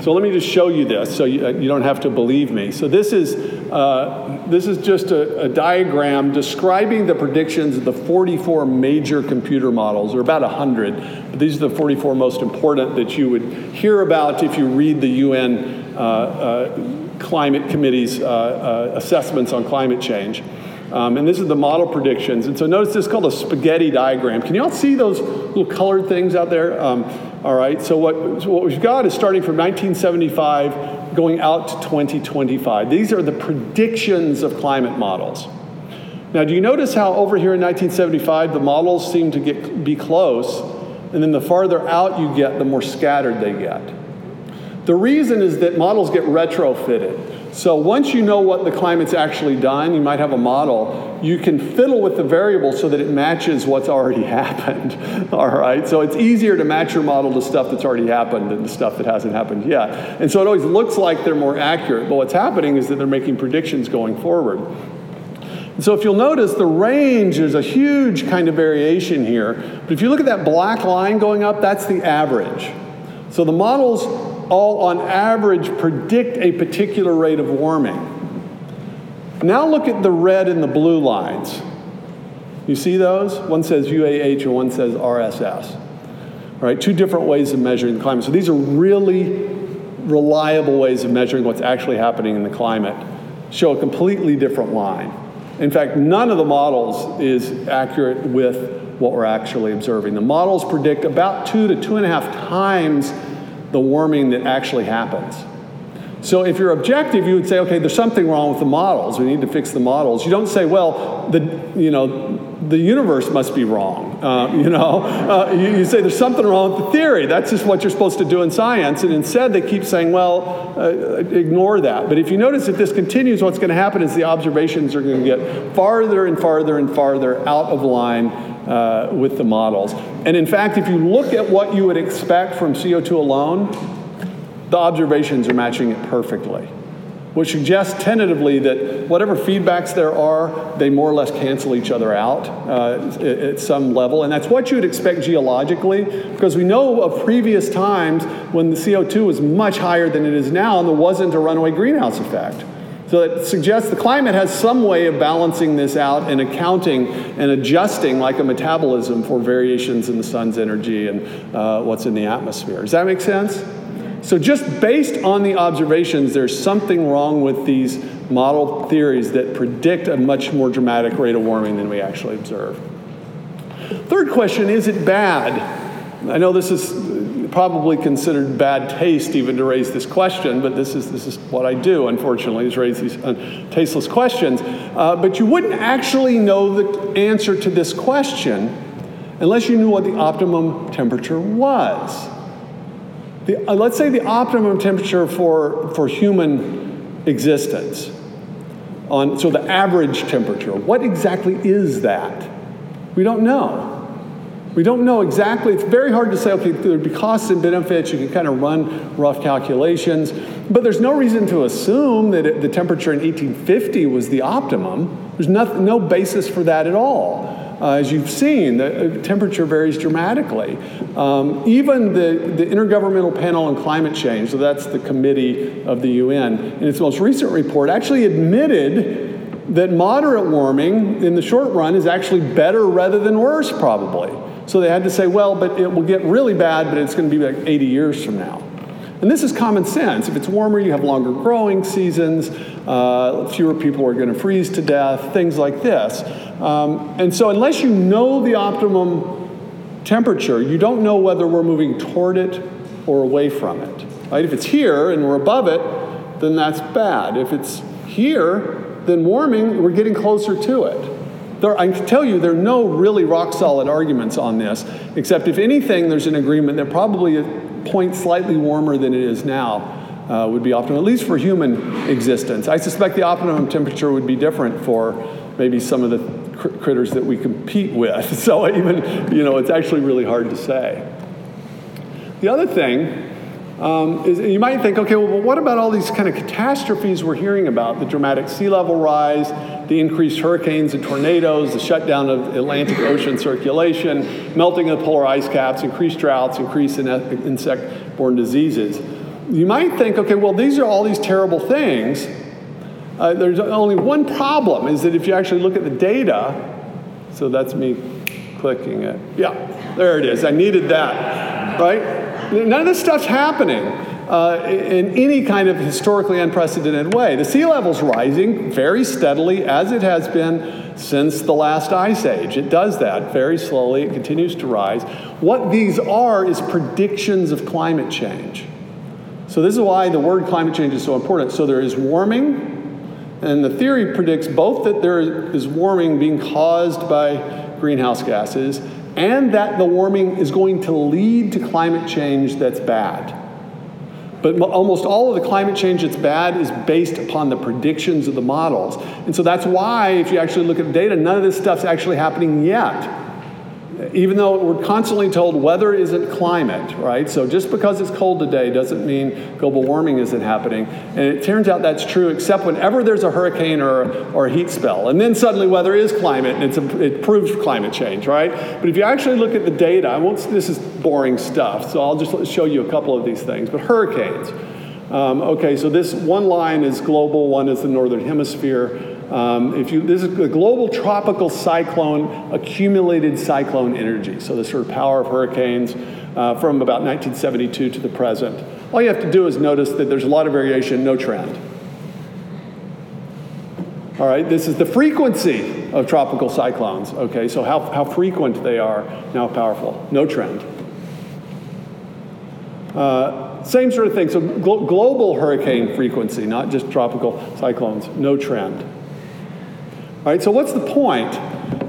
So let me just show you this, so you, uh, you don't have to believe me. So this is uh, this is just a, a, diagram describing the predictions of the 44 major computer models, or about 100. But these are the 44 most important that you would hear about if you read the UN uh, uh, Climate Committee's uh, uh, assessments on climate change. Um, and this is the model predictions. And so notice this is called a spaghetti diagram. Can you all see those little colored things out there? Um, all right, so what, so what we've got is starting from 1975 going out to 2025. These are the predictions of climate models. Now, do you notice how over here in 1975 the models seem to get, be close, and then the farther out you get, the more scattered they get? The reason is that models get retrofitted. So once you know what the climate's actually done, you might have a model, you can fiddle with the variables so that it matches what's already happened. All right? So it's easier to match your model to stuff that's already happened than to stuff that hasn't happened yet. And so it always looks like they're more accurate, but what's happening is that they're making predictions going forward. And so if you'll notice, the range, there's a huge kind of variation here. But if you look at that black line going up, that's the average. So the models all on average predict a particular rate of warming. Now look at the red and the blue lines. You see those? One says UAH and one says RSS. All right, two different ways of measuring the climate. So these are really reliable ways of measuring what's actually happening in the climate. Show a completely different line. In fact, none of the models is accurate with what we're actually observing. The models predict about two to two and a half times the warming that actually happens. So if you're objective, you would say, okay, there's something wrong with the models. We need to fix the models. You don't say, well, the you know the universe must be wrong. Uh, you know, uh, you, you, say there's something wrong with the theory. That's just what you're supposed to do in science. And instead, they keep saying, well, uh, ignore that. But if you notice that this continues, what's going to happen is the observations are going to get farther and farther and farther out of line uh, with the models. And in fact, if you look at what you would expect from CO2 alone, the observations are matching it perfectly, which suggests tentatively that whatever feedbacks there are, they more or less cancel each other out uh, at some level. And that's what you would expect geologically, because we know of previous times when the CO2 was much higher than it is now, and there wasn't a runaway greenhouse effect. So it suggests the climate has some way of balancing this out and accounting and adjusting like a metabolism for variations in the sun's energy and uh, what's in the atmosphere. Does that make sense? So just based on the observations, there's something wrong with these model theories that predict a much more dramatic rate of warming than we actually observe. Third question, is it bad? I know this is probably considered bad taste even to raise this question, but this is, this is what I do, unfortunately, is raise these uh, tasteless questions. Uh, but you wouldn't actually know the answer to this question unless you knew what the optimum temperature was. The, uh, let's say the optimum temperature for, for human existence. On, so the average temperature. What exactly is that? We don't know. We don't know exactly. It's very hard to say, okay, there'd be costs and benefits. You can kind of run rough calculations. But there's no reason to assume that the temperature in 1850 was the optimum. There's nothing, no basis for that at all. Uh, as you've seen, the uh, temperature varies dramatically. Um, even the, the Intergovernmental Panel on Climate Change, so that's the committee of the UN, in its most recent report, actually admitted that moderate warming in the short run is actually better rather than worse, probably. So they had to say, well, but it will get really bad, but it's going to be like 80 years from now. And this is common sense. If it's warmer, you have longer growing seasons, uh, fewer people are going to freeze to death, things like this. Um, and so, unless you know the optimum temperature, you don't know whether we're moving toward it or away from it. Right? If it's here and we're above it, then that's bad. If it's here, then warming, we're getting closer to it. There, I can tell you there are no really rock solid arguments on this, except if anything, there's an agreement that probably a point slightly warmer than it is now uh, would be optimum, at least for human existence. I suspect the optimum temperature would be different for maybe some of the cr- critters that we compete with. So even, you know, it's actually really hard to say. The other thing um, is you might think, okay, well, what about all these kind of catastrophes we're hearing about? The dramatic sea level rise, the increased hurricanes and tornadoes, the shutdown of Atlantic Ocean circulation, melting of polar ice caps, increased droughts, increase in insect borne diseases. You might think, okay, well, these are all these terrible things. Uh, there's only one problem is that if you actually look at the data, so that's me clicking it. Yeah, there it is. I needed that, right? None of this stuff's happening uh, in any kind of historically unprecedented way. The sea level's rising very steadily, as it has been since the last ice age. It does that very slowly, it continues to rise. What these are is predictions of climate change. So, this is why the word climate change is so important. So, there is warming, and the theory predicts both that there is warming being caused by greenhouse gases and that the warming is going to lead to climate change that's bad. But almost all of the climate change that's bad is based upon the predictions of the models. And so that's why, if you actually look at the data, none of this stuff's actually happening yet. Even though we're constantly told weather isn't climate, right? So just because it's cold today doesn't mean global warming isn't happening. And it turns out that's true, except whenever there's a hurricane or, or a heat spell. And then suddenly weather is climate and it's it proves climate change, right? But if you actually look at the data, I won't, this is boring stuff, so I'll just show you a couple of these things. But hurricanes. Um, okay, so this one line is global, one is the northern hemisphere. Um, if you, this is a global tropical cyclone accumulated cyclone energy, so the sort of power of hurricanes uh, from about 1972 to the present. All you have to do is notice that there's a lot of variation, no trend. All right, this is the frequency of tropical cyclones. Okay, so how, how frequent they are, now powerful, no trend. Uh, same sort of thing. So glo- global hurricane frequency, not just tropical cyclones, no trend. Right, so what's the point?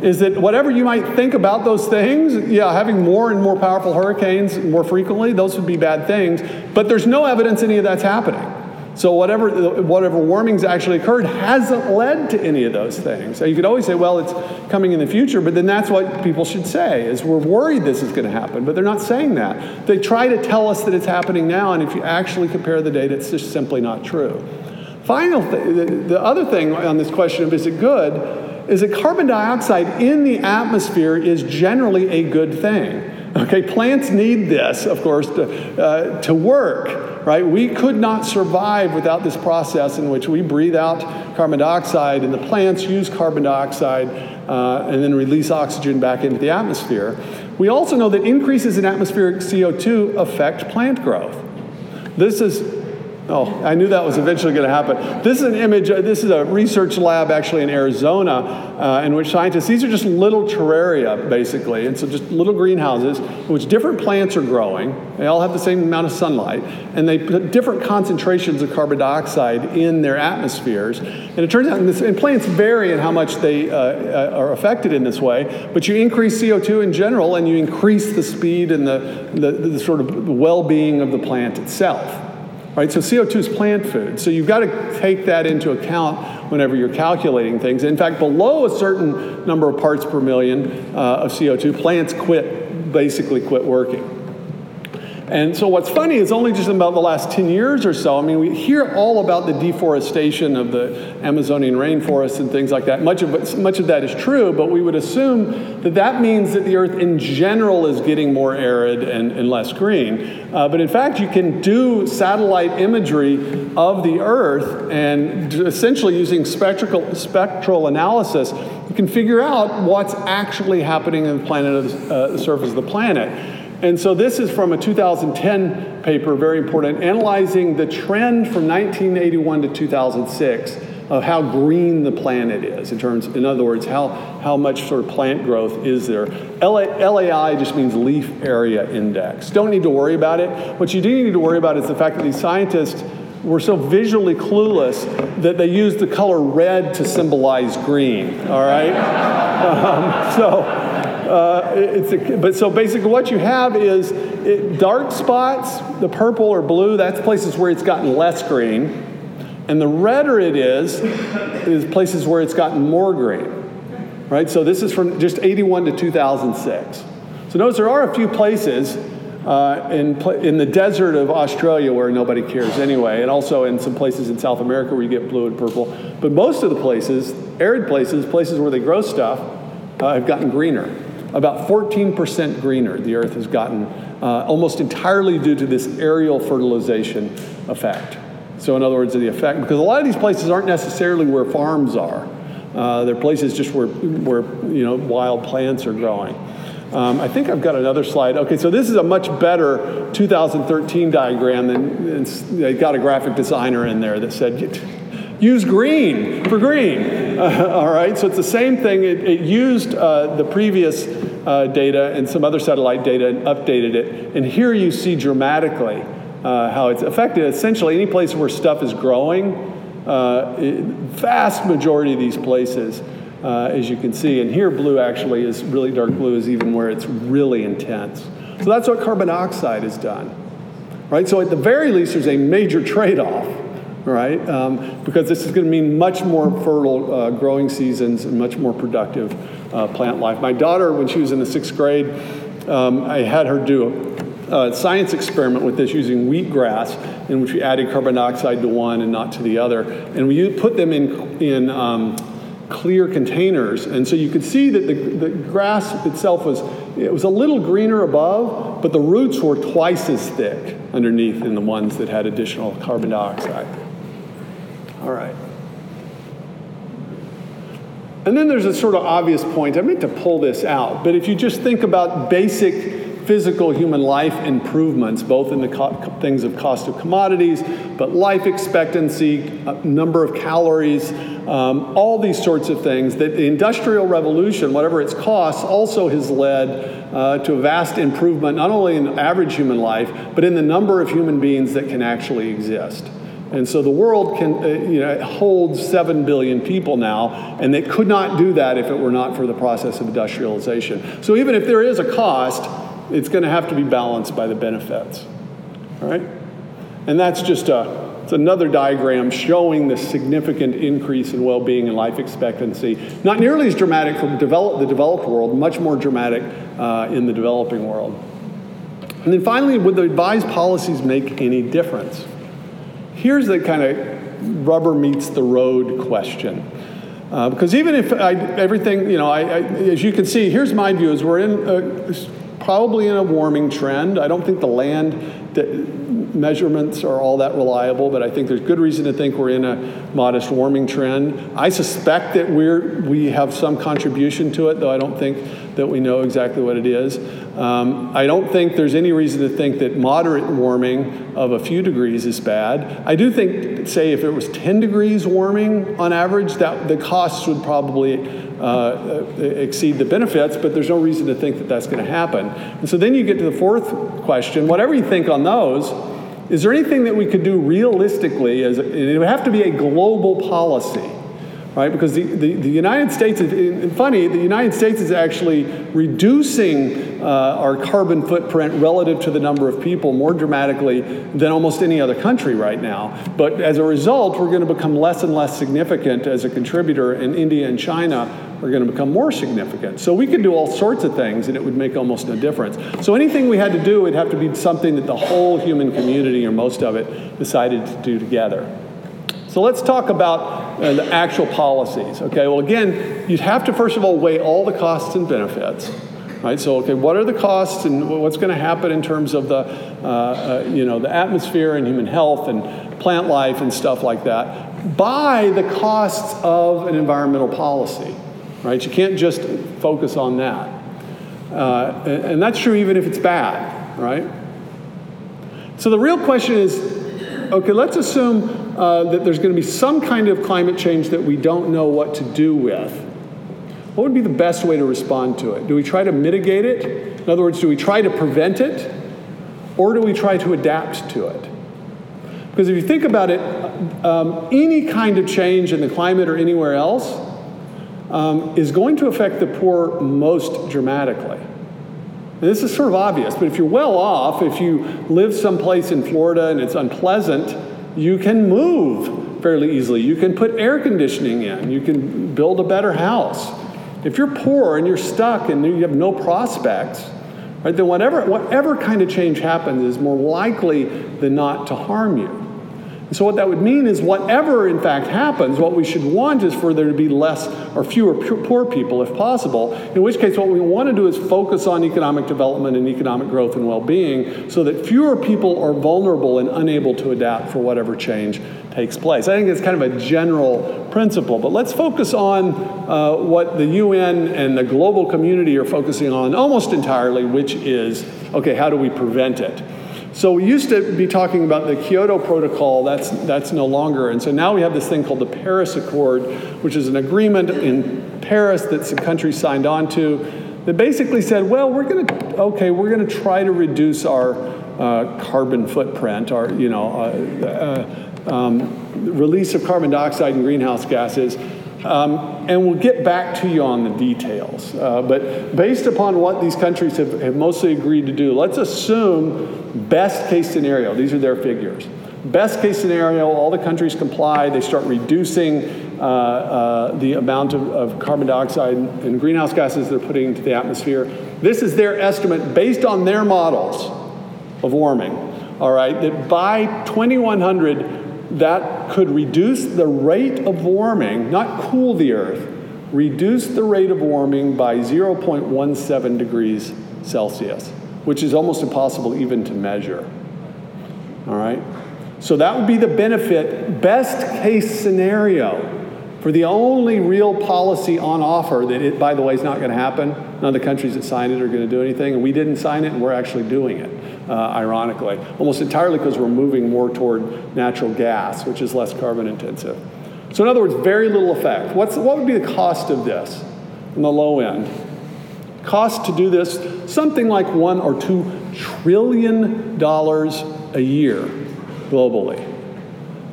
Is that whatever you might think about those things, yeah, having more and more powerful hurricanes more frequently, those would be bad things, but there's no evidence any of that's happening. So whatever, whatever warming's actually occurred hasn't led to any of those things. So you could always say, well, it's coming in the future, but then that's what people should say, is we're worried this is going to happen, but they're not saying that. They try to tell us that it's happening now, and if you actually compare the data, it's just simply not true. Final th- the, the other thing on this question of is it good is that carbon dioxide in the atmosphere is generally a good thing. Okay, plants need this, of course, to, uh, to work, right? We could not survive without this process in which we breathe out carbon dioxide and the plants use carbon dioxide uh, and then release oxygen back into the atmosphere. We also know that increases in atmospheric CO2 affect plant growth. This is Oh, I knew that was eventually going to happen. This is an image, uh, this is a research lab actually in Arizona uh, in which scientists, these are just little terraria basically, and so just little greenhouses in which different plants are growing. They all have the same amount of sunlight, and they put different concentrations of carbon dioxide in their atmospheres. And it turns out, and, this, and plants vary in how much they uh, uh are affected in this way, but you increase CO2 in general and you increase the speed and the, the, the sort of well being of the plant itself. Right? So CO2 is plant food. So you've got to take that into account whenever you're calculating things. In fact, below a certain number of parts per million uh, of CO2, plants quit, basically quit working. And so what's funny is only just about the last 10 years or so, I mean, we hear all about the deforestation of the Amazonian rainforests and things like that. Much of, much of that is true, but we would assume that that means that the earth in general is getting more arid and, and less green. Uh, but in fact, you can do satellite imagery of the earth and essentially using spectral, spectral analysis, you can figure out what's actually happening in the planet, uh, the surface of the planet. And so this is from a 2010 paper, very important, analyzing the trend from 1981 to 2006 of how green the planet is in terms, in other words, how, how much sort of plant growth is there. LA, LAI just means leaf area index. Don't need to worry about it. What you do need to worry about is the fact that these scientists were so visually clueless that they used the color red to symbolize green, all right? um, so, uh, it's a, but so basically what you have is it, dark spots, the purple or blue, that's places where it's gotten less green. And the redder it is, is places where it's gotten more green. Right? So this is from just 81 to 2006. So notice there are a few places uh, in, in the desert of Australia where nobody cares anyway, and also in some places in South America where you get blue and purple. But most of the places, arid places, places where they grow stuff, uh, have gotten greener about 14% greener the earth has gotten, uh, almost entirely due to this aerial fertilization effect. So, in other words, the effect, because a lot of these places aren't necessarily where farms are. Uh, they're places just where, where you know, wild plants are growing. Um, I think I've got another slide. Okay, so this is a much better 2013 diagram than they got a graphic designer in there that said, use green for green. Uh, all right, so it's the same thing. It, it used uh, the previous uh, data and some other satellite data and updated it. And here you see dramatically uh, how it's affected. Essentially, any place where stuff is growing, uh, it, vast majority of these places, uh, as you can see. And here, blue actually is really dark blue, is even where it's really intense. So that's what carbon dioxide has done. Right? So, at the very least, there's a major trade off right? Um, because this is going to mean much more fertile uh, growing seasons and much more productive uh, plant life. My daughter, when she was in the sixth grade, um, I had her do a, a, science experiment with this using wheatgrass, in which we added carbon dioxide to one and not to the other, and we put them in in um, clear containers, and so you could see that the, the grass itself was it was a little greener above, but the roots were twice as thick underneath in the ones that had additional carbon dioxide. All right. And then there's a sort of obvious point. I meant to pull this out, but if you just think about basic physical human life improvements, both in the co- things of cost of commodities, but life expectancy, number of calories, um, all these sorts of things, that the Industrial Revolution, whatever its costs, also has led uh, to a vast improvement, not only in average human life, but in the number of human beings that can actually exist. And so the world can, uh, you know, holds 7 billion people now, and they could not do that if it were not for the process of industrialization. So even if there is a cost, it's going to have to be balanced by the benefits. All right? And that's just a, it's another diagram showing the significant increase in well being and life expectancy. Not nearly as dramatic for develop, the developed world, much more dramatic uh, in the developing world. And then finally, would the advised policies make any difference? Here's the kind of rubber meets the road question. Uh, because even if I, everything, you know, I, I, as you can see, here's my view: is we're in a, probably in a warming trend. I don't think the land measurements are all that reliable, but I think there's good reason to think we're in a modest warming trend. I suspect that we're we have some contribution to it, though I don't think that we know exactly what it is. Um, I don't think there's any reason to think that moderate warming of a few degrees is bad. I do think, say, if it was 10 degrees warming on average, that the costs would probably uh, exceed the benefits, but there's no reason to think that that's going to happen. And so then you get to the fourth question. Whatever you think on those, is there anything that we could do realistically? As it would have to be a global policy right? Because the, the, the United States, is, funny, the United States is actually reducing uh, our carbon footprint relative to the number of people more dramatically than almost any other country right now. But as a result, we're going to become less and less significant as a contributor, and India and China are going to become more significant. So we could do all sorts of things and it would make almost no difference. So anything we had to do would have to be something that the whole human community, or most of it, decided to do together. So let's talk about uh, the actual policies. Okay, well, again, you'd have to first of all weigh all the costs and benefits. Right, so okay, what are the costs and what's going to happen in terms of the, uh, uh, you know, the atmosphere and human health and plant life and stuff like that by the costs of an environmental policy, right? You can't just focus on that, uh, and, and that's true even if it's bad, right? So the real question is, okay, let's assume uh, that there's going to be some kind of climate change that we don't know what to do with. What would be the best way to respond to it? Do we try to mitigate it? In other words, do we try to prevent it? Or do we try to adapt to it? Because if you think about it, um, any kind of change in the climate or anywhere else um, is going to affect the poor most dramatically. And this is sort of obvious, but if you're well off, if you live someplace in Florida and it's unpleasant, you can move fairly easily. You can put air conditioning in. You can build a better house. If you're poor and you're stuck and you have no prospects, right, then whatever, whatever kind of change happens is more likely than not to harm you. So what that would mean is whatever in fact happens, what we should want is for there to be less or fewer poor people if possible, in which case what we want to do is focus on economic development and economic growth and well-being so that fewer people are vulnerable and unable to adapt for whatever change takes place. I think it's kind of a general principle, but let's focus on uh, what the UN and the global community are focusing on almost entirely, which is, okay, how do we prevent it? So we used to be talking about the Kyoto Protocol, that's, that's no longer. And so now we have this thing called the Paris Accord, which is an agreement in Paris that some countries signed on to that basically said, well, we're going to, okay, we're going to try to reduce our uh, carbon footprint, our, you know, uh, uh, um, release of carbon dioxide and greenhouse gases um, and we'll get back to you on the details. Uh, but based upon what these countries have, have mostly agreed to do, let's assume best case scenario. These are their figures. Best case scenario, all the countries comply, they start reducing uh, uh, the amount of, of, carbon dioxide and greenhouse gases they're putting into the atmosphere. This is their estimate based on their models of warming. All right, that by 2100, that could reduce the rate of warming, not cool the earth, reduce the rate of warming by 0.17 degrees Celsius, which is almost impossible even to measure. All right? So that would be the benefit, best case scenario for the only real policy on offer that it, by the way, is not going to happen. None of the countries that signed it are going to do anything, and we didn't sign it, and we're actually doing it, uh, ironically. Almost entirely because we're moving more toward natural gas, which is less carbon intensive. So, in other words, very little effect. What's, what would be the cost of this on the low end? Cost to do this something like one or two trillion dollars a year globally.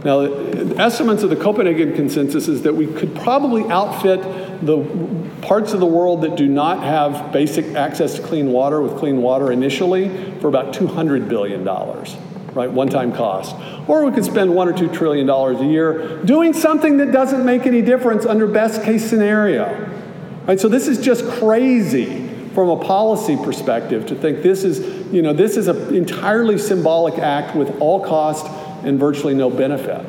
Now, estimates of the Copenhagen Consensus is that we could probably outfit the parts of the world that do not have basic access to clean water with clean water initially for about $200 billion, right? One time cost. Or we could spend one or two trillion dollars a year doing something that doesn't make any difference under best case scenario. Right? So this is just crazy from a policy perspective to think this is, you know, this is an entirely symbolic act with all cost and virtually no benefit.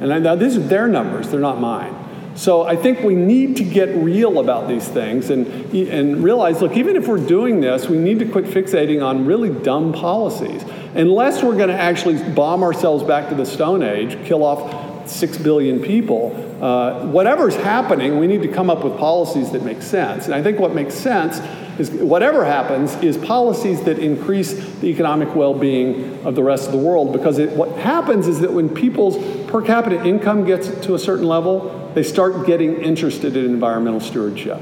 And now these are their numbers, they're not mine. So I think we need to get real about these things and, and realize look, even if we're doing this, we need to quit fixating on really dumb policies. Unless we're going to actually bomb ourselves back to the Stone Age, kill off six billion people, uh, whatever's happening, we need to come up with policies that make sense. And I think what makes sense is whatever happens is policies that increase the economic well-being of the rest of the world because it, what happens is that when people's per capita income gets to a certain level, they start getting interested in environmental stewardship.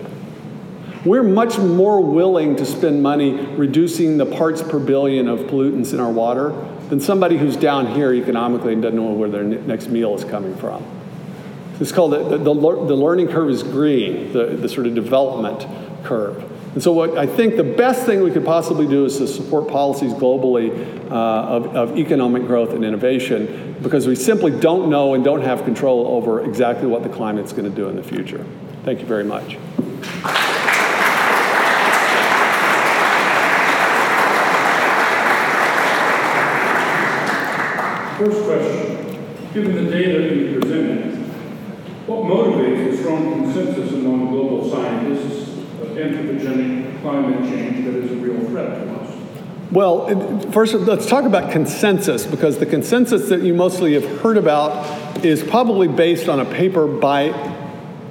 We're much more willing to spend money reducing the parts per billion of pollutants in our water than somebody who's down here economically and doesn't know where their next meal is coming from. It's called the, the, the, learning curve is green, the, the sort of development curve. And so, what I think the best thing we could possibly do is to support policies globally uh, of, of economic growth and innovation because we simply don't know and don't have control over exactly what the climate's going to do in the future. Thank you very much. First question. Given the data you presented, what motivates the strong consensus among global scientists anthropogenic climate change that is a real threat to us? Well, first, let's talk about consensus because the consensus that you mostly have heard about is probably based on a paper by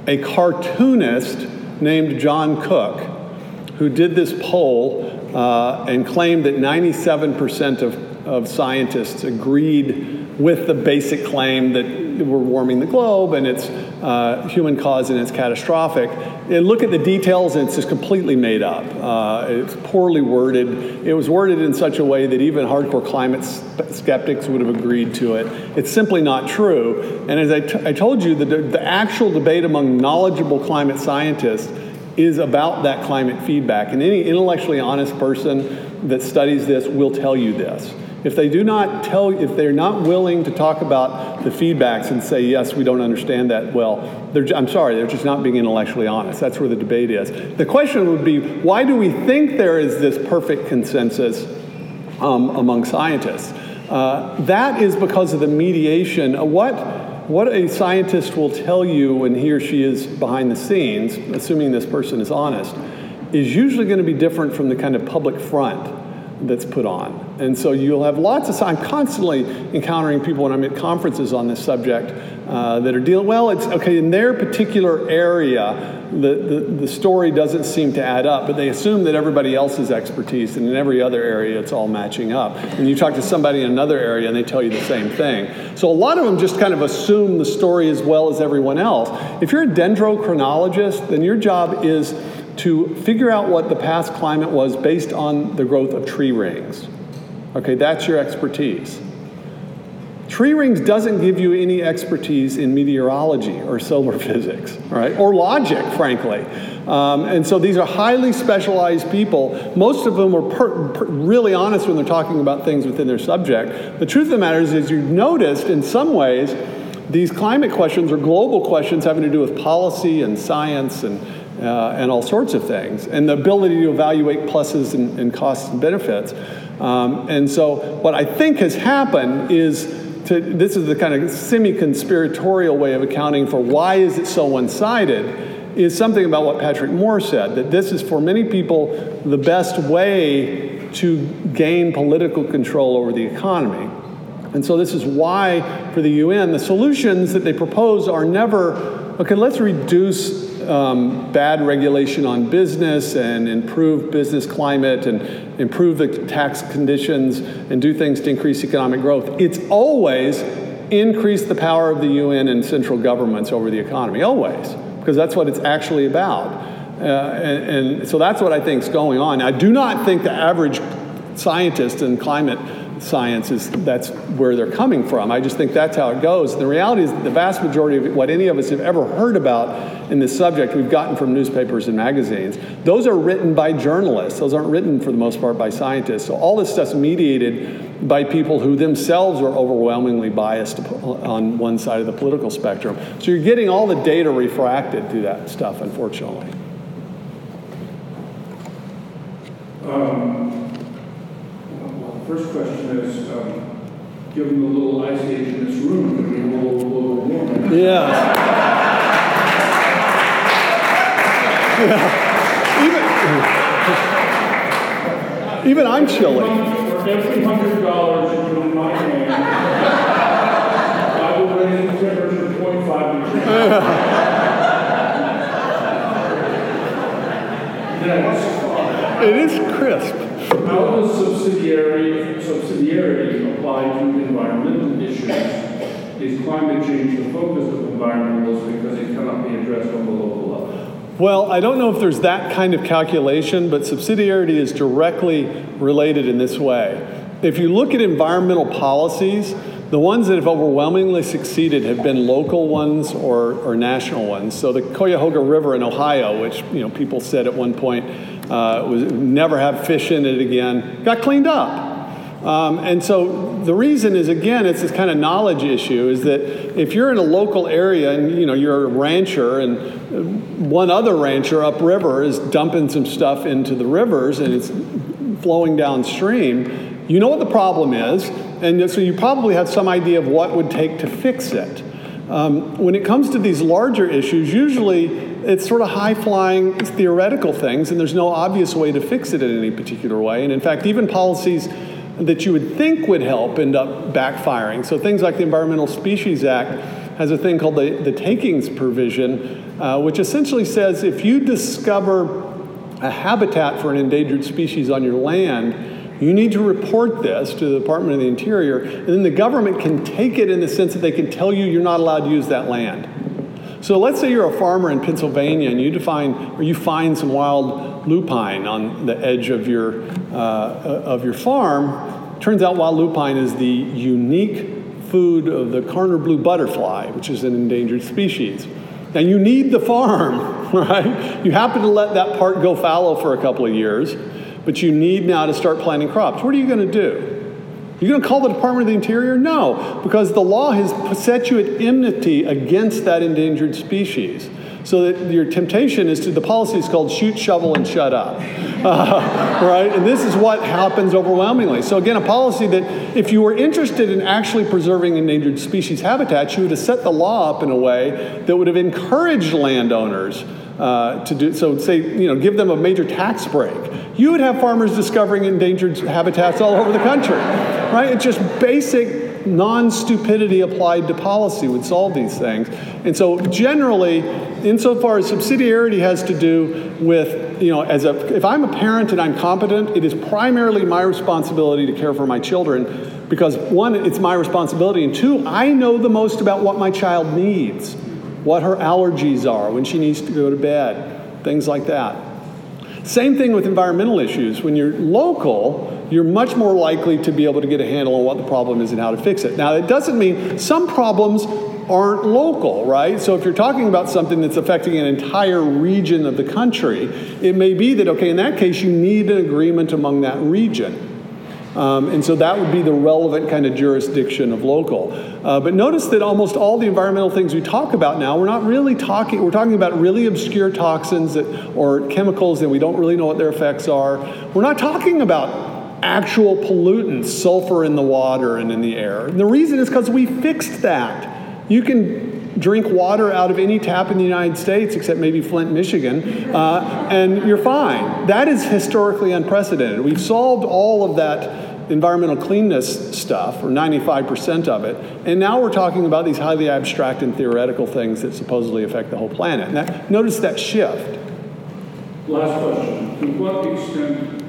a cartoonist named John Cook, who did this poll uh, and claimed that 97% of of scientists agreed with the basic claim that we're warming the globe and it's uh, human cause and it's catastrophic. And look at the details, and it's just completely made up. Uh, it's poorly worded. It was worded in such a way that even hardcore climate skeptics would have agreed to it. It's simply not true. And as I, told you, the, the actual debate among knowledgeable climate scientists is about that climate feedback. And any intellectually honest person that studies this will tell you this. If they do not tell, if they're not willing to talk about the feedbacks and say, yes, we don't understand that well, I'm sorry, they're just not being intellectually honest. That's where the debate is. The question would be, why do we think there is this perfect consensus um, among scientists? Uh, that is because of the mediation. What, what a scientist will tell you when he or she is behind the scenes, assuming this person is honest, is usually going to be different from the kind of public front that's put on. And so you'll have lots of, I'm constantly encountering people when I'm at conferences on this subject uh, that are dealing, well, it's okay, in their particular area, the, the, the story doesn't seem to add up, but they assume that everybody else's expertise, and in every other area, it's all matching up. And you talk to somebody in another area, and they tell you the same thing. So a lot of them just kind of assume the story as well as everyone else. If you're a dendrochronologist, then your job is to figure out what the past climate was based on the growth of tree rings. Okay, that's your expertise. Tree rings doesn't give you any expertise in meteorology or solar physics, right? Or logic, frankly. Um, and so these are highly specialized people. Most of them are per, per, really honest when they're talking about things within their subject. The truth of the matter is, is you've noticed in some ways, these climate questions are global questions having to do with policy and science and uh, and all sorts of things, and the ability to evaluate pluses and, and costs and benefits. Um, and so, what I think has happened is to, this is the kind of semi-conspiratorial way of accounting for why is it so one-sided is something about what Patrick Moore said that this is for many people the best way to gain political control over the economy. And so this is why for the UN the solutions that they propose are never okay, let's reduce um, bad regulation on business and improve business climate and improve the tax conditions and do things to increase economic growth. It's always increase the power of the UN and central governments over the economy, always, because that's what it's actually about. Uh, and, and so that's what I think is going on. I do not think the average scientist in climate science is that's where they're coming from. I just think that's how it goes. The reality is the vast majority of what any of us have ever heard about in this subject we've gotten from newspapers and magazines. Those are written by journalists. Those aren't written for the most part by scientists. So all this stuff's mediated by people who themselves are overwhelmingly biased on one side of the political spectrum. So you're getting all the data refracted through that stuff, unfortunately. Um, first question is, um, given the little ice age in this room, could be a little warming. Yeah. yeah. Even, even I'm chilly. For every hundred dollars you put in my hand, I will raise the temperature 0.5 degrees. It is crisp. How does subsidiary, subsidiarity apply to environmental issues? Is climate change the focus of environmentalism because it cannot be addressed on the local level? Well, I don't know if there's that kind of calculation, but subsidiarity is directly related in this way. If you look at environmental policies, The ones that have overwhelmingly succeeded have been local ones or, or national ones. So the Cuyahoga River in Ohio, which you know people said at one point uh, was never have fish in it again, got cleaned up. Um, and so the reason is again, it's this kind of knowledge issue. Is that if you're in a local area and you know you're a rancher and one other rancher upriver is dumping some stuff into the rivers and it's flowing downstream, you know what the problem is, and so you probably have some idea of what would take to fix it. Um, when it comes to these larger issues, usually it's sort of high flying theoretical things, and there's no obvious way to fix it in any particular way. And in fact, even policies that you would think would help end up backfiring. So things like the Environmental Species Act has a thing called the, the takings provision, uh, which essentially says if you discover a habitat for an endangered species on your land, you need to report this to the Department of the Interior, and then the government can take it in the sense that they can tell you you're not allowed to use that land. So let's say you're a farmer in Pennsylvania and you define or you find some wild lupine on the edge of your uh, of your farm. Turns out wild lupine is the unique food of the Karner blue butterfly, which is an endangered species. Now you need the farm, right? You happen to let that part go fallow for a couple of years but you need now to start planting crops. What are you going to do? You're going to call the Department of the Interior? No, because the law has set you at enmity against that endangered species. So that your temptation is to, the policy is called shoot, shovel, and shut up. Uh, right? And this is what happens overwhelmingly. So, again, a policy that if you were interested in actually preserving endangered species habitats, you would have set the law up in a way that would have encouraged landowners uh, to do so say you know give them a major tax break. You would have farmers discovering endangered habitats all over the country right? It's just basic non-stupidity applied to policy would solve these things. And so generally insofar as subsidiarity has to do with you know as a if i'm a parent and i'm competent it is primarily my responsibility to care for my children because one it's my responsibility and two i know the most about what my child needs what her allergies are, when she needs to go to bed, things like that. Same thing with environmental issues. When you're local, you're much more likely to be able to get a handle on what the problem is and how to fix it. Now, it doesn't mean some problems aren't local, right? So if you're talking about something that's affecting an entire region of the country, it may be that, okay, in that case, you need an agreement among that region. Um, and so that would be the relevant kind of jurisdiction of local. Uh, but notice that almost all the environmental things we talk about now, we're not really talking, we're talking about really obscure toxins that, or chemicals that we don't really know what their effects are. We're not talking about actual pollutants, sulfur in the water and in the air. And the reason is because we fixed that. You can drink water out of any tap in the United States, except maybe Flint, Michigan, uh, and you're fine. That is historically unprecedented. We've solved all of that environmental cleanness stuff, or 95% of it, and now we're talking about these highly abstract and theoretical things that supposedly affect the whole planet. That, notice that shift. Last question. To what extent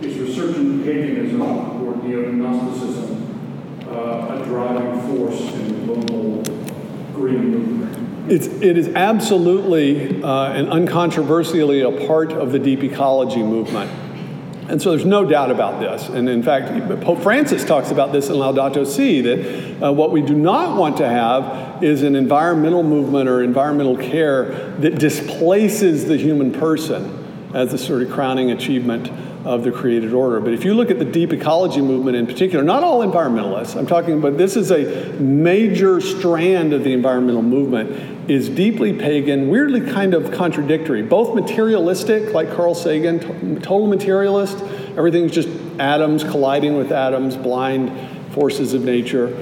is resurgent paganism or neo-Gnosticism uh, a driving force in global green movement? It's, it is absolutely uh, and uncontroversially a part of the deep ecology movement. And so there's no doubt about this. And in fact, Pope Francis talks about this in Laudato Si that uh, what we do not want to have is an environmental movement or environmental care that displaces the human person as the sort of crowning achievement of the created order. But if you look at the deep ecology movement in particular, not all environmentalists, I'm talking about this is a major strand of the environmental movement, is deeply pagan, weirdly kind of contradictory, both materialistic, like Carl Sagan, total materialist, everything's just atoms colliding with atoms, blind forces of nature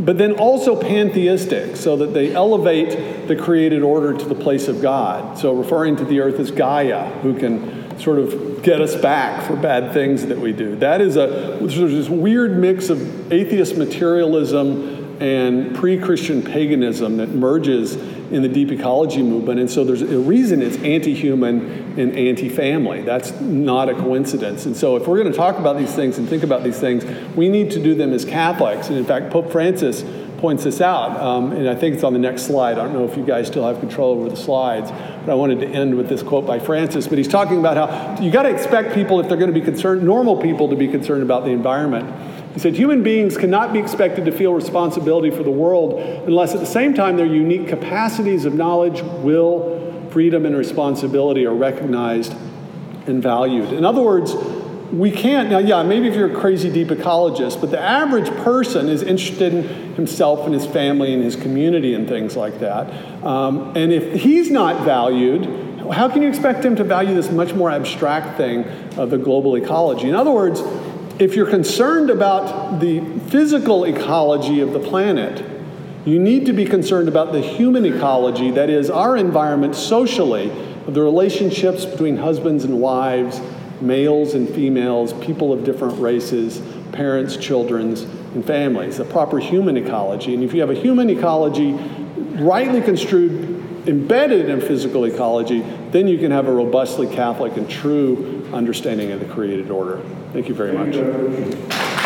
but then also pantheistic, so that they elevate the created order to the place of God. So, referring to the earth as Gaia, who can sort of get us back for bad things that we do. That is a there's this weird mix of atheist materialism and pre Christian paganism that merges in the deep ecology movement. And so there's a reason it's anti human and anti family. That's not a coincidence. And so if we're going to talk about these things and think about these things, we need to do them as Catholics. And in fact, Pope Francis points this out. Um, and I think it's on the next slide. I don't know if you guys still have control over the slides, but I wanted to end with this quote by Francis. But he's talking about how you got to expect people, if they're going to be concerned, normal people to be concerned about the environment He said, Human beings cannot be expected to feel responsibility for the world unless at the same time their unique capacities of knowledge, will, freedom, and responsibility are recognized and valued. In other words, we can't, now, yeah, maybe if you're a crazy deep ecologist, but the average person is interested in himself and his family and his community and things like that. Um, and if he's not valued, how can you expect him to value this much more abstract thing of the global ecology? In other words, if you're concerned about the physical ecology of the planet, you need to be concerned about the human ecology, that is, our environment socially, the relationships between husbands and wives, males and females, people of different races, parents, children's, and families, a proper human ecology. And if you have a human ecology rightly construed, embedded in physical ecology, then you can have a robustly Catholic and true understanding of the created order. Thank you very much.